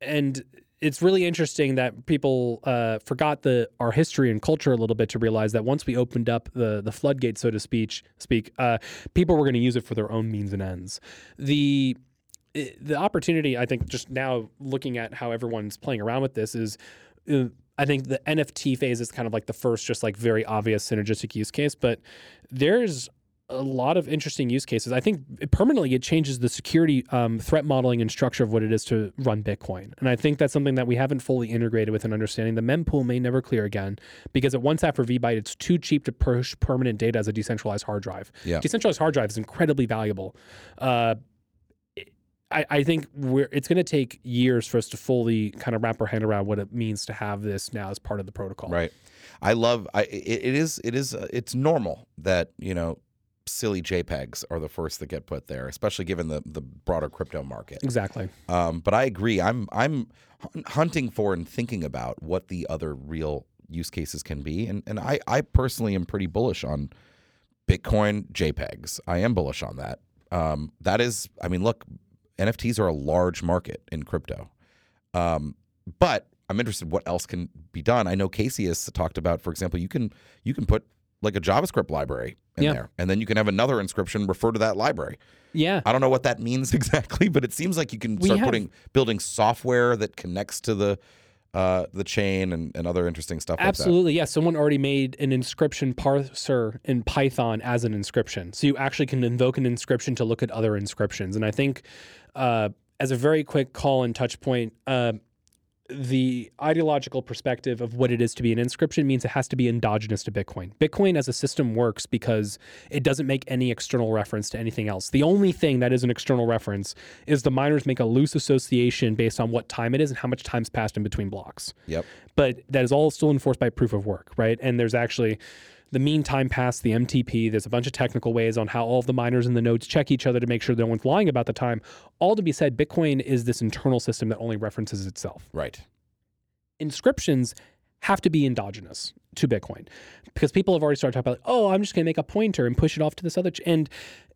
and it's really interesting that people uh, forgot the our history and culture a little bit to realize that once we opened up the the floodgate, so to speak, speak, uh, people were going to use it for their own means and ends. The the opportunity, I think, just now looking at how everyone's playing around with this is. Uh, I think the NFT phase is kind of like the first, just like very obvious synergistic use case, but there's a lot of interesting use cases. I think it permanently it changes the security um, threat modeling and structure of what it is to run Bitcoin. And I think that's something that we haven't fully integrated with an understanding. The mempool may never clear again because at one tap for VByte, it's too cheap to push permanent data as a decentralized hard drive. Yeah. Decentralized hard drive is incredibly valuable. Uh, I, I think we're it's going to take years for us to fully kind of wrap our head around what it means to have this now as part of the protocol. Right. I love. I it, it is. It is. Uh, it's normal that you know silly JPEGs are the first that get put there, especially given the the broader crypto market. Exactly. Um, but I agree. I'm I'm hunting for and thinking about what the other real use cases can be, and and I I personally am pretty bullish on Bitcoin JPEGs. I am bullish on that. Um, that is, I mean, look, NFTs are a large market in crypto. Um, but I'm interested what else can be done. I know Casey has talked about, for example, you can you can put like a JavaScript library in Yeah. there, and then you can have another inscription refer to that library. Yeah. I don't know what that means exactly, but it seems like you can We start have- putting building software that connects to the uh, the chain and, and other interesting stuff Absolutely, yeah. Someone already made an inscription parser in Python as an inscription, so you actually can invoke an inscription to look at other inscriptions. And I think, uh, as a very quick call and touch point, uh, the ideological perspective of what it is to be an inscription means it has to be endogenous to Bitcoin. Bitcoin as a system works because it doesn't make any external reference to anything else. The only thing that is an external reference is the miners make a loose association based on what time it is and how much time's passed in between blocks Yep. but that is all still enforced by proof of work, right? And there's actually the mean time passed, the MTP. There's a bunch of technical ways on how all of the miners and the nodes check each other to make sure no one's lying about the time. All to be said, Bitcoin is this internal system that only references itself. Right. Inscriptions have to be endogenous to Bitcoin because people have already started talking about, oh, I'm just going to make a pointer and push it off to this other. Ch-. And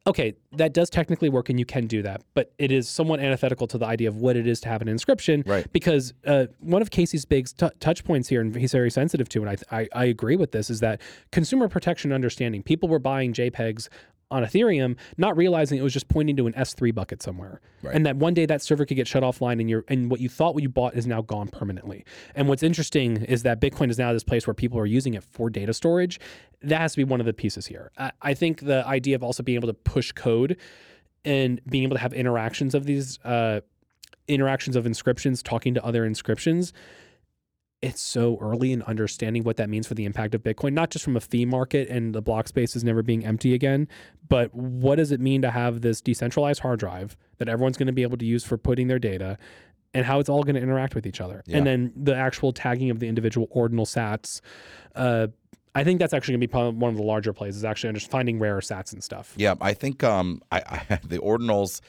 okay, that does technically work and you can do that, but it is somewhat antithetical to the idea of what it is to have an inscription. Right. Because uh, one of Casey's big t- touch points here, and he's very sensitive to, and I, I, I agree with this, is that consumer protection understanding. People were buying JPEGs on Ethereum, not realizing it was just pointing to an S3 bucket somewhere, Right. and that one day that server could get shut offline, and your and what you thought what you bought is now gone permanently. And what's interesting is that Bitcoin is now this place where people are using it for data storage. That has to be one of the pieces here. I, I think the idea of also being able to push code and being able to have interactions of these uh, interactions of inscriptions, talking to other inscriptions. It's so early in understanding what that means for the impact of Bitcoin, not just from a fee market and the block space is never being empty again, but what does it mean to have this decentralized hard drive that everyone's going to be able to use for putting their data and how it's all going to interact with each other. Yeah. And then the actual tagging of the individual ordinal sats. Uh, I think that's actually going to be one of the larger plays is actually just finding rare sats and stuff. Yeah, I think um, I, I the ordinals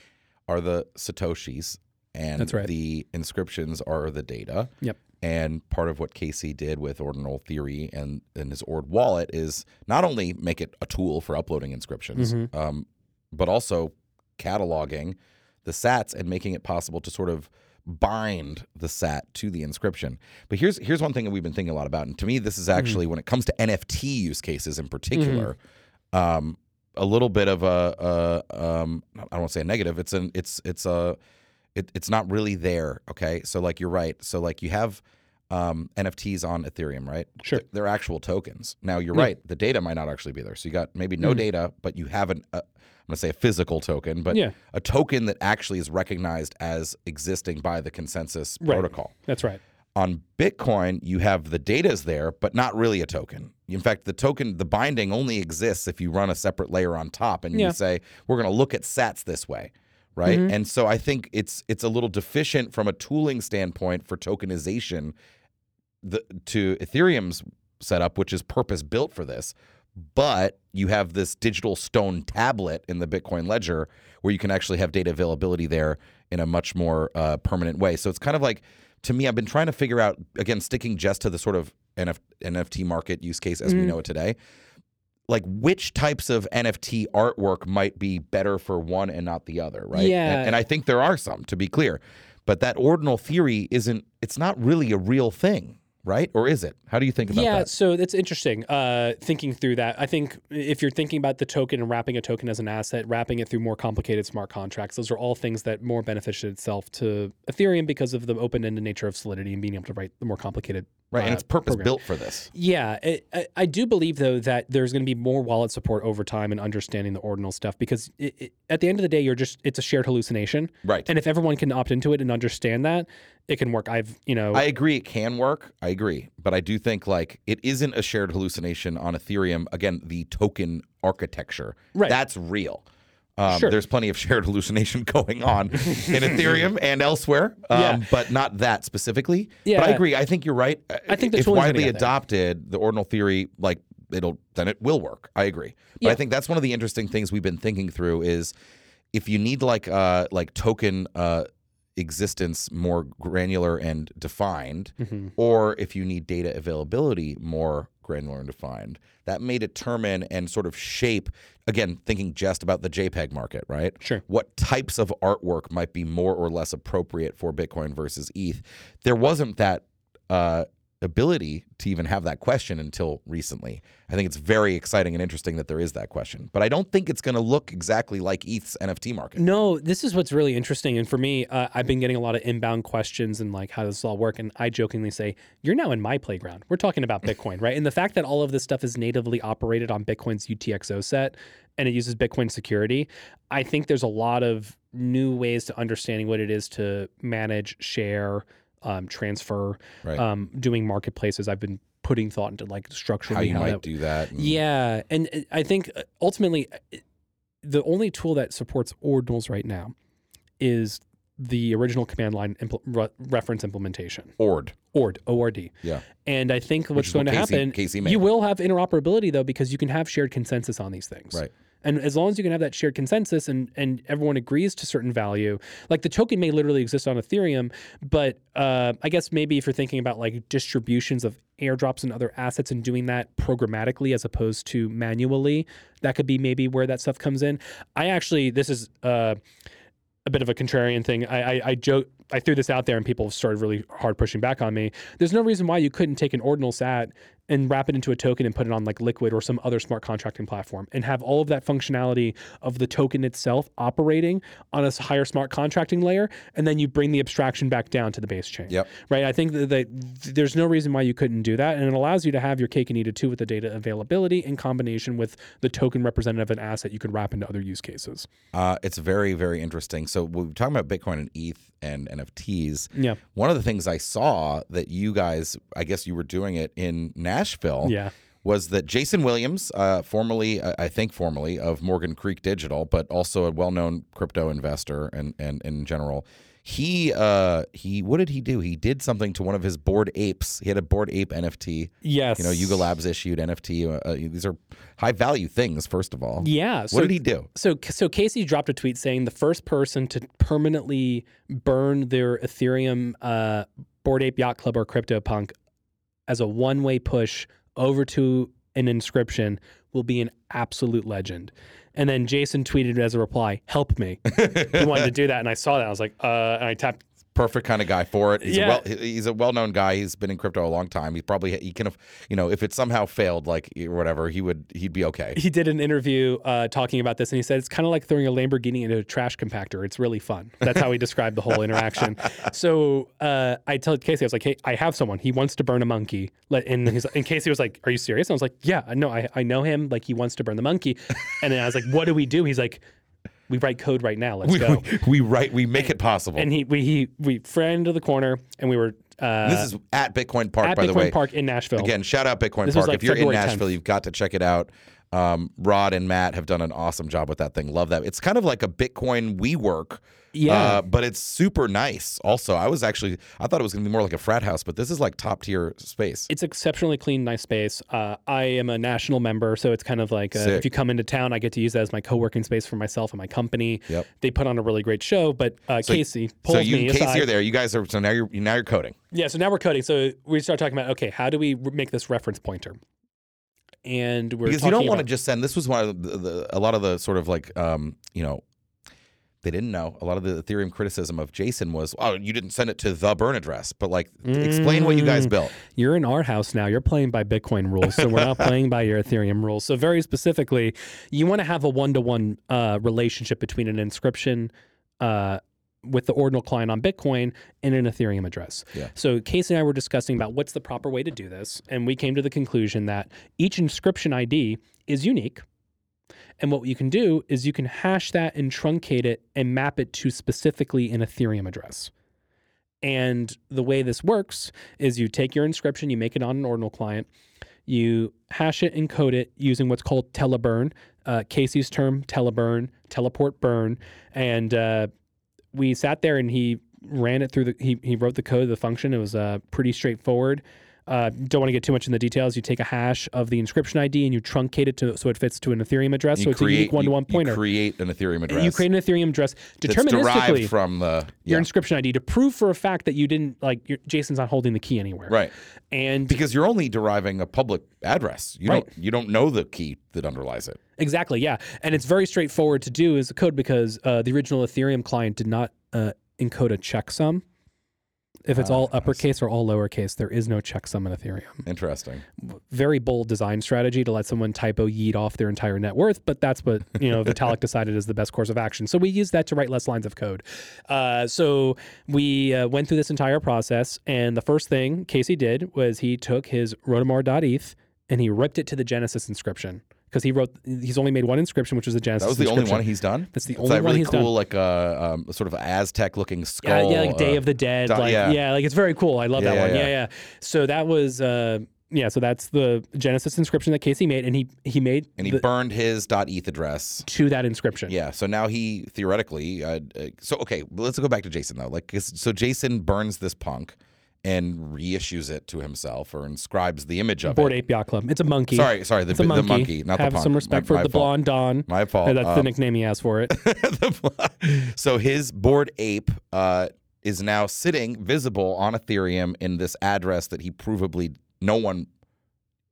are the satoshis, and That's right. the inscriptions are the data. Yep. And part of what Casey did with ordinal theory and, and his Ord wallet is not only make it a tool for uploading inscriptions, Mhm. um, but also cataloging the sats and making it possible to sort of bind the sat to the inscription. But here's here's one thing that we've been thinking a lot about, and to me, this is actually when it comes to NFT use cases in particular, um, a little bit of a, a um, I don't want to say a negative. It's an it's it's a it, it's not really there. Okay, so like you're right. So like you have um, NFTs on Ethereum, right? Sure. Th- They're actual tokens. Now you're Yeah. right. The data might not actually be there. So you got maybe no Mm. data, but you have an. Uh, I'm gonna say a physical token, but Yeah. a token that actually is recognized as existing by the consensus Right. protocol. That's right. On Bitcoin, you have the data is there, but not really a token. In fact, the token, the binding only exists if you run a separate layer on top and Yeah. you say, we're going to look at sats this way. Right. Mhm. And so I think it's it's a little deficient from a tooling standpoint for tokenization the, to Ethereum's setup, which is purpose built for this. But you have this digital stone tablet in the Bitcoin ledger where you can actually have data availability there in a much more uh, permanent way. So it's kind of like, to me, I've been trying to figure out, again, sticking just to the sort of NF, NFT market use case as we Mhm. know it today, like which types of NFT artwork might be better for one and not the other, right? Yeah. And, and I think there are some, to be clear. But that ordinal theory isn't, it's not really a real thing, right? Or is it? How do you think about yeah, that? Yeah, so that's interesting. Uh, thinking through that, I think if you're thinking about the token and wrapping a token as an asset, wrapping it through more complicated smart contracts, those are all things that more benefited itself to Ethereum because of the open-ended nature of Solidity and being able to write the more complicated. Right. and uh, it's purpose program. built for this. Yeah, it, I, I do believe though that there's going to be more wallet support over time and understanding the ordinal stuff because it, it, at the end of the day, you're just it's a shared hallucination, Right. and if everyone can opt into it and understand that, it can work. I've you know I agree it can work. I agree. But I do think like it isn't a shared hallucination on Ethereum. Again, the token architecture. Right. That's real. Um, Sure. There's plenty of shared hallucination going on in Ethereum and elsewhere, um, Yeah. but not that specifically. Yeah. But I agree. I think you're right. I think the if widely adopted, the ordinal theory, like it'll then it will work. I agree. But I think that's one of the interesting things we've been thinking through is if you need like uh like token uh existence more granular and defined, Mhm. or if you need data availability more granular and defined, that may determine and sort of shape, again, thinking just about the JPEG market, right? Sure. What types of artwork might be more or less appropriate for Bitcoin versus ETH? There wasn't that uh, ability to even have that question until recently. I think it's very exciting and interesting that there is that question, but I don't think it's going to look exactly like ETH's NFT market. No, this is what's really interesting. And for me, uh, I've been getting a lot of inbound questions and like, how does this all work? And I jokingly say, you're now in my playground. We're talking about Bitcoin, right? And the fact that all of this stuff is natively operated on Bitcoin's UTXO set and it uses Bitcoin security, I think there's a lot of new ways to understanding what it is to manage, share, um, transfer, Right. um, doing marketplaces. I've been putting thought into like structurally How you might that do that. and- yeah, and I think uh, ultimately uh, the only tool that supports ordinals right now is the original command line impl- re- reference implementation, Ord. ORD, ORD. Yeah. And I think what's going to happen, Casey you will have interoperability though, because you can have shared consensus on these things. Right. And as long as you can have that shared consensus and, and everyone agrees to certain value, like the token may literally exist on Ethereum, but uh, I guess maybe if you're thinking about like distributions of airdrops and other assets and doing that programmatically as opposed to manually, that could be maybe where that stuff comes in. I actually, this is uh, a bit of a contrarian thing. I, I, I joke. I threw this out there and people started really hard pushing back on me. There's no reason why you couldn't take an ordinal SAT and wrap it into a token and put it on like Liquid or some other smart contracting platform and have all of that functionality of the token itself operating on a higher smart contracting layer. And then you bring the abstraction back down to the base chain. Yep. Right. I think that, that there's no reason why you couldn't do that. And it allows you to have your cake and eat it too with the data availability in combination with the token representative of an asset you could wrap into other use cases. Uh, it's very, very interesting. So we're talking about Bitcoin and ETH and NFTs. Yeah. One of the things I saw that you guys, I guess you were doing it in Nashville, Yeah. was that Jason Williams, uh, formerly, I I think formerly of Morgan Creek Digital, but also a well-known crypto investor and and in general, he uh, he what did he do? He did something to one of his bored apes. He had a bored ape NFT. Yes. You know, Yuga Labs issued NFT. Uh, uh, these are high value things. First of all, Yeah. So what did he do? So, so Casey dropped a tweet saying the first person to permanently burn their Ethereum uh, Bored Ape Yacht Club or CryptoPunk as a one-way push over to an inscription will be an absolute legend. And then Jason tweeted as a reply, "Help me." he wanted to do that, and I saw that. I was like, uh, and I tapped. Perfect kind of guy for it. He's Yeah. a well, he's a well-known guy. He's been in crypto a long time. He probably he can have, you know, if it somehow failed, like or whatever, he would he'd be okay. He did an interview uh, talking about this, and he said it's kind of like throwing a Lamborghini into a trash compactor. It's really fun. That's how he described the whole interaction. So uh, I told Casey, I was like, "Hey, I have someone. He wants to burn a monkey." Let and he's and Casey was like, "Are you serious?" And I was like, "Yeah, no, I I know him. Like he wants to burn the monkey." And then I was like, "What do we do?" He's like, "We write code right now. Let's We, go." we, we write we make it possible. and he we he we ran to the corner, and we were uh, this is at Bitcoin Park, at by Bitcoin the way. Park in Nashville. Again, shout out Bitcoin This Park. like if you're February in Nashville, 10th. you've got to check it out. Um, Rod and Matt have done an awesome job with that thing. Love that. It's kind of like a Bitcoin WeWork. Yeah. Uh, but it's super nice. Also, I was actually I thought it was going to be more like a frat house, but this is like top tier space. It's exceptionally clean, nice space. Uh, I am a national member, so it's kind of like uh, Sick. if you come into town, I get to use that as my co-working space for myself and my company. Yep. They put on a really great show, but uh, So- Casey pulls so you me Casey aside. are there. You guys are so now you're now you're coding. Yeah, so now we're coding. So we start talking about okay, how do we make this reference pointer? And we're because you don't want to just send. This was one of the, the a lot of the sort of like um you know they didn't know a lot of the Ethereum criticism of Jason was oh you didn't send it to the burn address, but like explain what you guys Mm. built. You're in our house now. You're playing by Bitcoin rules, so we're not playing by your Ethereum rules. So very specifically, you want to have a one-to-one uh, relationship between an inscription uh, with the ordinal client on Bitcoin and an Ethereum address. Yeah. So Casey and I were discussing about what's the proper way to do this, and we came to the conclusion that each inscription ID is unique. And what you can do is you can hash that and truncate it and map it to specifically an Ethereum address. And the way this works is you take your inscription, you make it on an ordinal client, you hash it and code it using what's called teleburn. uh, Casey's term, teleburn, teleport burn, and uh, we sat there and he ran it through the he, he wrote the code of the function. It was uh, pretty straightforward. Uh, don't want to get too much in the details. You take a hash of the inscription ID and you truncate it to so it fits to an Ethereum address. You so it's a unique one-to-one you pointer. create an Ethereum address. You create an Ethereum address deterministically from the your inscription ID to prove for a fact that you didn't like your, Jason's not holding the key anywhere. right And because you're only deriving a public address. You Right. don't you don't know the key that underlies it. Exactly, yeah. And it's very straightforward to do as a code because uh, the original Ethereum client did not uh, encode a checksum. If it's all Ah, uppercase or all lowercase, there is no checksum in Ethereum. Interesting. Very bold design strategy to let someone typo yeet off their entire net worth, but that's what you know Vitalik decided is the best course of action. So we used that to write less lines of code. Uh, so we uh, went through this entire process, and the first thing Casey did was he took his rodarmor.eth and he ripped it to the Genesis inscription because he wrote he's only made one inscription, which was the Genesis. That was the only one he's done. That's the It's only that one really he's cool, done. like a um, sort of Aztec looking skull. yeah, like Day uh, of the Dead. da- like, yeah. yeah. like it's very cool. I love Yeah, that one. yeah. Yeah, yeah. So that was, uh, yeah. So that's the Genesis inscription that Casey made, and he he made and he the- burned his .eth address. to that inscription. Yeah, so now he theoretically. Uh, uh, so okay, let's go back to Jason though. Like, so Jason burns this punk and reissues it to himself or inscribes the image of Bored it. Ape Yacht Club. It's a monkey. Sorry, sorry, the, it's a the monkey. monkey, not Have the punk. some respect my, for my the fault. blonde Don. My fault. Uh, that's the Um, nickname he has for it. the- so his bored ape uh, is now sitting visible on Ethereum in this address that he provably no one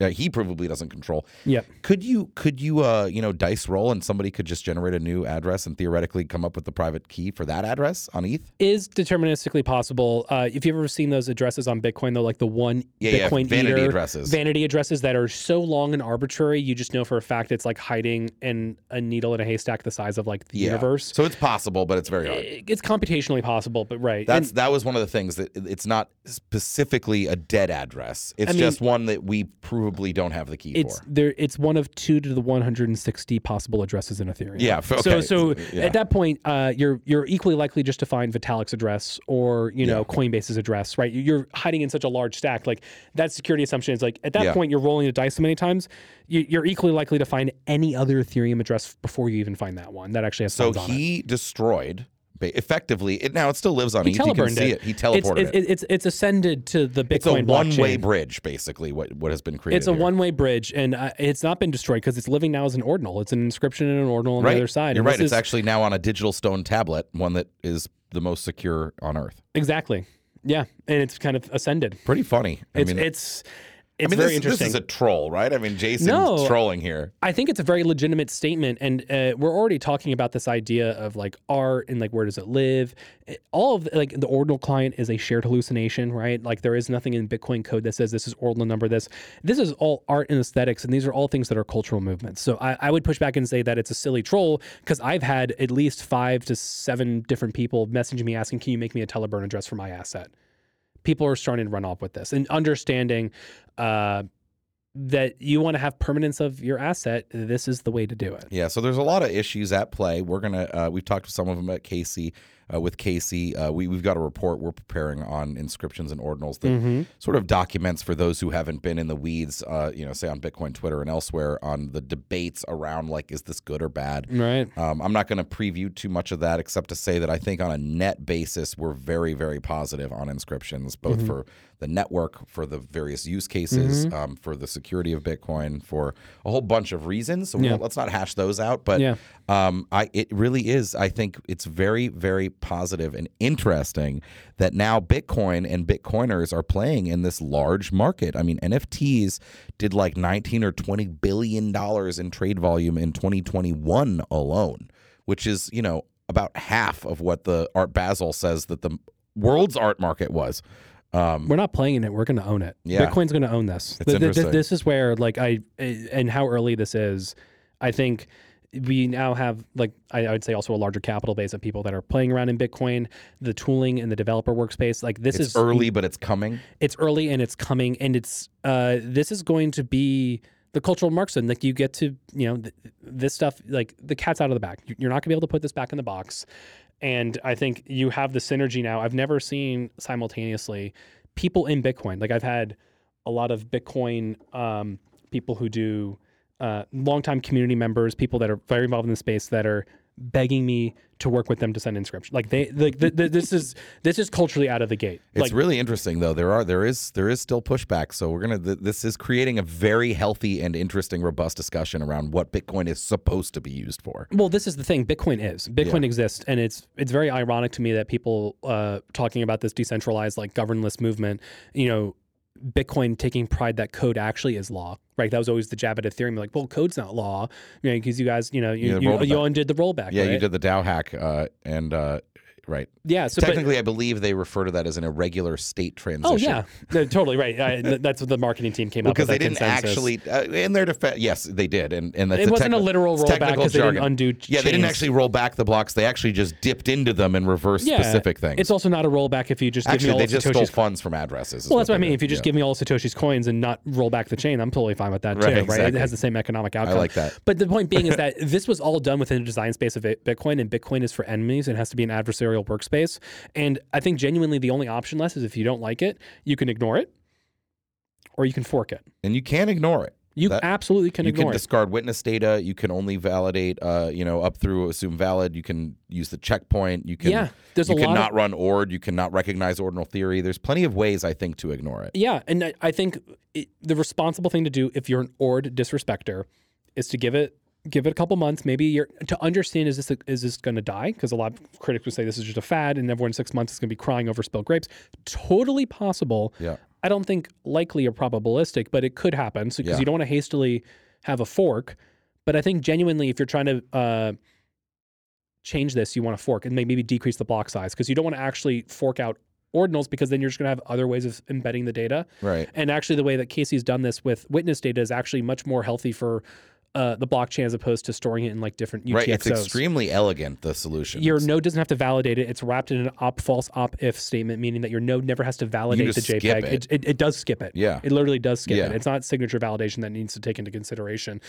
uh, he probably doesn't control. Yeah. Could you could you uh you know dice roll and somebody could just generate a new address and theoretically come up with the private key for that address on ETH? Is deterministically possible. Uh, if you've ever seen those addresses on Bitcoin, though, like the one Yeah, yeah, Bitcoin vanity eater, addresses. vanity addresses that are so long and arbitrary, you just know for a fact it's like hiding in a needle in a haystack the size of like the Yeah. universe. So it's possible, but it's very hard. It's computationally possible, but right. That's And- that was one of the things that it's not specifically a dead address. It's I mean- just one that we don't have the key it's for. there. It's one of two to the 160 possible addresses in Ethereum. Yeah, f- So so Yeah. at that point, uh, you're you're equally likely just to find Vitalik's address or you know Yeah. Coinbase's address, right? You're hiding in such a large stack. Like that security assumption is like at that Yeah. point you're rolling the dice so many times, you, you're equally likely to find any other Ethereum address before you even find that one that actually has So on it. he destroyed effectively. It now it still lives on He ETH. You can see it. it. He teleported it's, it. it's it's ascended to the Bitcoin It's a one-way bridge, basically. What what has been created? It's a here. one-way bridge, and uh, it's not been destroyed because it's living now as an ordinal. It's an inscription and an ordinal on right. the other side. You're And right. It's is- actually now on a digital stone tablet, one that is the most secure on Earth. exactly, yeah, and it's kind of ascended. Pretty funny. I It's mean, it's I it's mean, very this, interesting. this is a troll, right? I mean, Jason's No. trolling here. I think it's a very legitimate statement, and uh, we're already talking about this idea of like art and like where does it live. All of like the ordinal client is a shared hallucination, right? Like there is nothing in Bitcoin code that says this is ordinal number this. This is all art and aesthetics, and these are all things that are cultural movements. So I, I would push back and say that it's a silly troll because I've had at least five to seven different people messaging me asking, "Can you make me a teleburn address for my asset?" People are starting to run off with this and understanding. Uh, that you want to have permanence of your asset, this is the way to do it. Yeah, so there's a lot of issues at play. We're gonna uh, we've talked to some of them at Casey. Uh, with Casey, uh, we we've got a report we're preparing on inscriptions and ordinals that Mm-hmm. sort of documents for those who haven't been in the weeds. Uh, you know, say on Bitcoin Twitter and elsewhere on the debates around like is this good or bad. Right. Um, I'm not going to preview too much of that, except to say that I think on a net basis, we're very, very positive on inscriptions, both Mm-hmm. for the network, for the various use cases, Mm-hmm. um, for the security of Bitcoin, for a whole bunch of reasons. So Yeah. let's not hash those out. But Yeah. um, I it really is. I think it's very, very positive and interesting that now Bitcoin and Bitcoiners are playing in this large market. I mean, NFTs did like 19 or 20 billion dollars in trade volume in 2021 alone, which is you know about half of what the Art Basel says that the world's art market was. Um, We're not playing in it. We're going to own it. Yeah. Bitcoin's going to own this. It's Th- th- interesting. this is where, like, I and how early this is. I think we now have, like, I, I would say also a larger capital base of people that are playing around in Bitcoin, the tooling and the developer workspace. Like, this it's is early, but it's coming. it's early and it's coming and it's uh this is going to be the cultural Marxism. Like you get to you know th- this stuff like the cat's out of the bag. You- You're not gonna be able to put this back in the box. And I think you have the synergy now. I've never seen simultaneously people in Bitcoin. Like I've had a lot of Bitcoin um, people who do uh, longtime community members, people that are very involved in the space that are begging me to work with them to send inscription. Like they, like the, the, this is this is culturally out of the gate. It's like really interesting though. There are there is there is still pushback. So we're gonna th- this is creating a very healthy and interesting, robust discussion around what Bitcoin is supposed to be used for. Well, this is the thing. Bitcoin is Bitcoin exists, and it's it's very ironic to me that people uh, talking about this decentralized, like governless movement, you know, Bitcoin taking pride that code actually is law. Right, that was always the jab at Ethereum. Like, well, code's not law, you know, because you guys, you know, you Yeah, you, you undid the rollback. Yeah, you did the DAO hack, uh, and uh, right. Yeah, so but, Technically, I believe they refer to that as an irregular state transition. oh yeah, No, totally right. I, that's what the marketing team came up because they didn't consensus. actually. Uh, in their defense, yes, they did, and and that's It a wasn't a literal rollback because they didn't undo. Yeah, they didn't actually roll back the blocks. They actually just dipped into them and reversed Yeah, specific things. It's also not a rollback if you just give actually, me all they just stole Satoshi's funds from addresses. Well, that's what I mean. did. If you just Yeah. give me all Satoshi's coins and not roll back the chain, I'm totally fine with that too. Right, Right? exactly. It has the same economic outcome. I like that. But the point being is that this was all done within the design space of Bitcoin, and Bitcoin is for enemies. It has to be an adversarial workspace. And I think genuinely the only option left is if you don't like it, you can ignore it, or you can fork it. and you can't ignore it. You That- absolutely can you ignore You can it. discard witness data. You can only validate, uh, you know, up through assume valid. You can use the checkpoint. You can, Yeah, there's you a lot of- cannot run ORD. You cannot recognize ordinal theory. There's plenty of ways, I think, to ignore it. Yeah, and I, I think it, the responsible thing to do if you're an ORD disrespecter is to give it give it a couple months, maybe a year, to understand is this is this going to die? Because a lot of critics would say this is just a fad, and everyone in six months is going to be crying over spilled grapes. Totally possible. Yeah. I don't think likely or probabilistic, but it could happen. So because Yeah. you don't want to hastily have a fork, but I think genuinely, if you're trying to uh, change this, you want to fork and maybe decrease the block size because you don't want to actually fork out ordinals because then you're just going to have other ways of embedding the data. Right. And actually, the way that Casey's done this with witness data is actually much more healthy for uh, the blockchain as opposed to storing it in like different UTXOs. Right. It's extremely elegant. The solution. Your node doesn't have to validate it. It's wrapped in an op false op if statement, meaning that your node never has to validate the JPEG. it. It, it, does skip it. Yeah. It literally does skip Yeah. it. It's not signature validation that needs to take into consideration.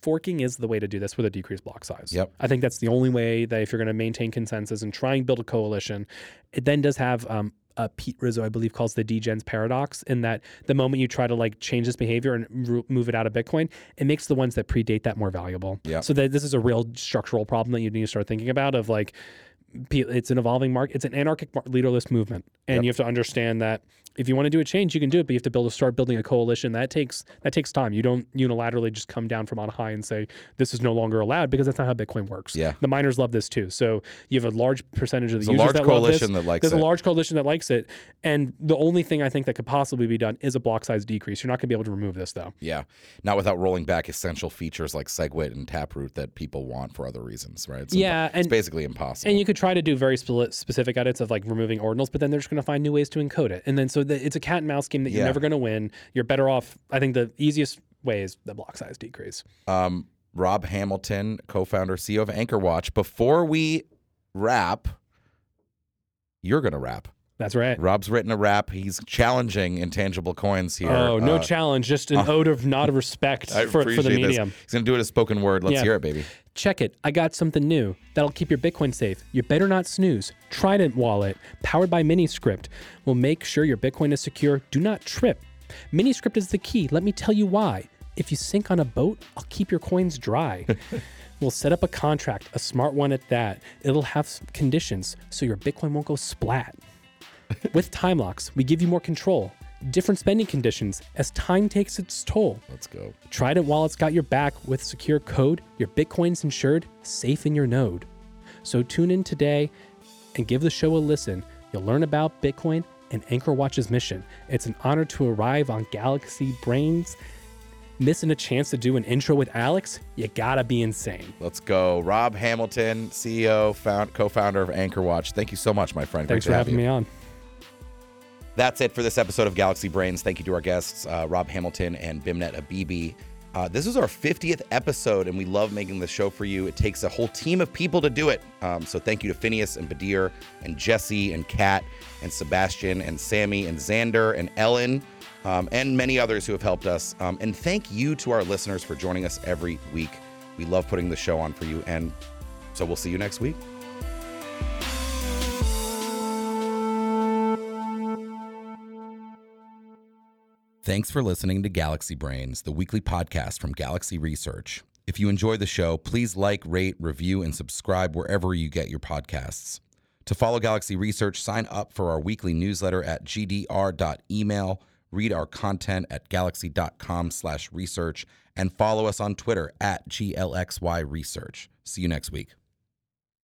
Forking is the way to do this with a decreased block size. Yep. I think that's the only way that if you're going to maintain consensus and try and build a coalition, it then does have um, uh, Pete Rizzo, I believe, calls the degens paradox, in that the moment you try to like change this behavior and move it out of Bitcoin, it makes the ones that predate that more valuable. Yeah. So that this is a real structural problem that you need to start thinking about. Of like, it's an evolving market. It's an anarchic leaderless movement, and Yep. you have to understand that if you want to do a change, you can do it, but you have to build a start building a coalition. That takes that takes time. You don't unilaterally just come down from on high and say this is no longer allowed because that's not how Bitcoin works. Yeah. the miners love this too. So you have a large percentage of the There's users that love this. that likes There's it. a large coalition that likes it, and the only thing I think that could possibly be done is a block size decrease. You're not going to be able to remove this though. Yeah, not without rolling back essential features like SegWit and Taproot that people want for other reasons, right? It's Yeah, it's and- basically impossible. And you could try to do very spe- specific edits of like removing ordinals, but then they're just going to find new ways to encode it. And then so the, it's a cat and mouse game that you're Yeah. never going to win. You're better off. I think the easiest way is the block size decrease. um, Rob Hamilton, co-founder, CEO of AnchorWatch. Before we wrap, you're gonna wrap. That's right. Rob's written a rap. He's challenging intangible coins here. Oh, no Uh, challenge, just an ode of nod of respect for, for the appreciate this. medium. He's gonna do it as spoken word. Let's Yeah. hear it, baby. Check it. I got something new that'll keep your Bitcoin safe. You better not snooze. Trident Wallet, powered by Miniscript, will make sure your Bitcoin is secure. Do not trip. Miniscript is the key. Let me tell you why. If you sink on a boat, I'll keep your coins dry. we'll set up a contract, a smart one at that. It'll have conditions so your Bitcoin won't go splat. With time locks, we give you more control. Different spending conditions as time takes its toll. Let's go. Trident Wallet's got your back with secure code. Your Bitcoin's insured, safe in your node. So tune in today and give the show a listen. You'll learn about Bitcoin and AnchorWatch's mission. It's an honor to arrive on Galaxy Brains. Missing a chance to do an intro with Alex? You gotta be insane. Let's go. Rob Hamilton, CEO, found, co-founder of AnchorWatch. Thank you so much, my friend. Thanks Great for having you. me on. That's it for this episode of Galaxy Brains. Thank you to our guests, uh, Rob Hamilton and Beimnet Abebe. Uh, this is our 50th episode, and we love making the show for you. It takes a whole team of people to do it. Um, so thank you to Phineas and Badir and Jesse and Kat and Sebastian and Sammy and Xander and Ellen um, and many others who have helped us. Um, and thank you to our listeners for joining us every week. We love putting the show on for you. And so we'll see you next week. Thanks for listening to Galaxy Brains, the weekly podcast from Galaxy Research. If you enjoy the show, please like, rate, review, and subscribe wherever you get your podcasts. To follow Galaxy Research, sign up for our weekly newsletter at gdr.email, read our content at galaxy.com slash research, and follow us on Twitter at GLXY Research. See you next week.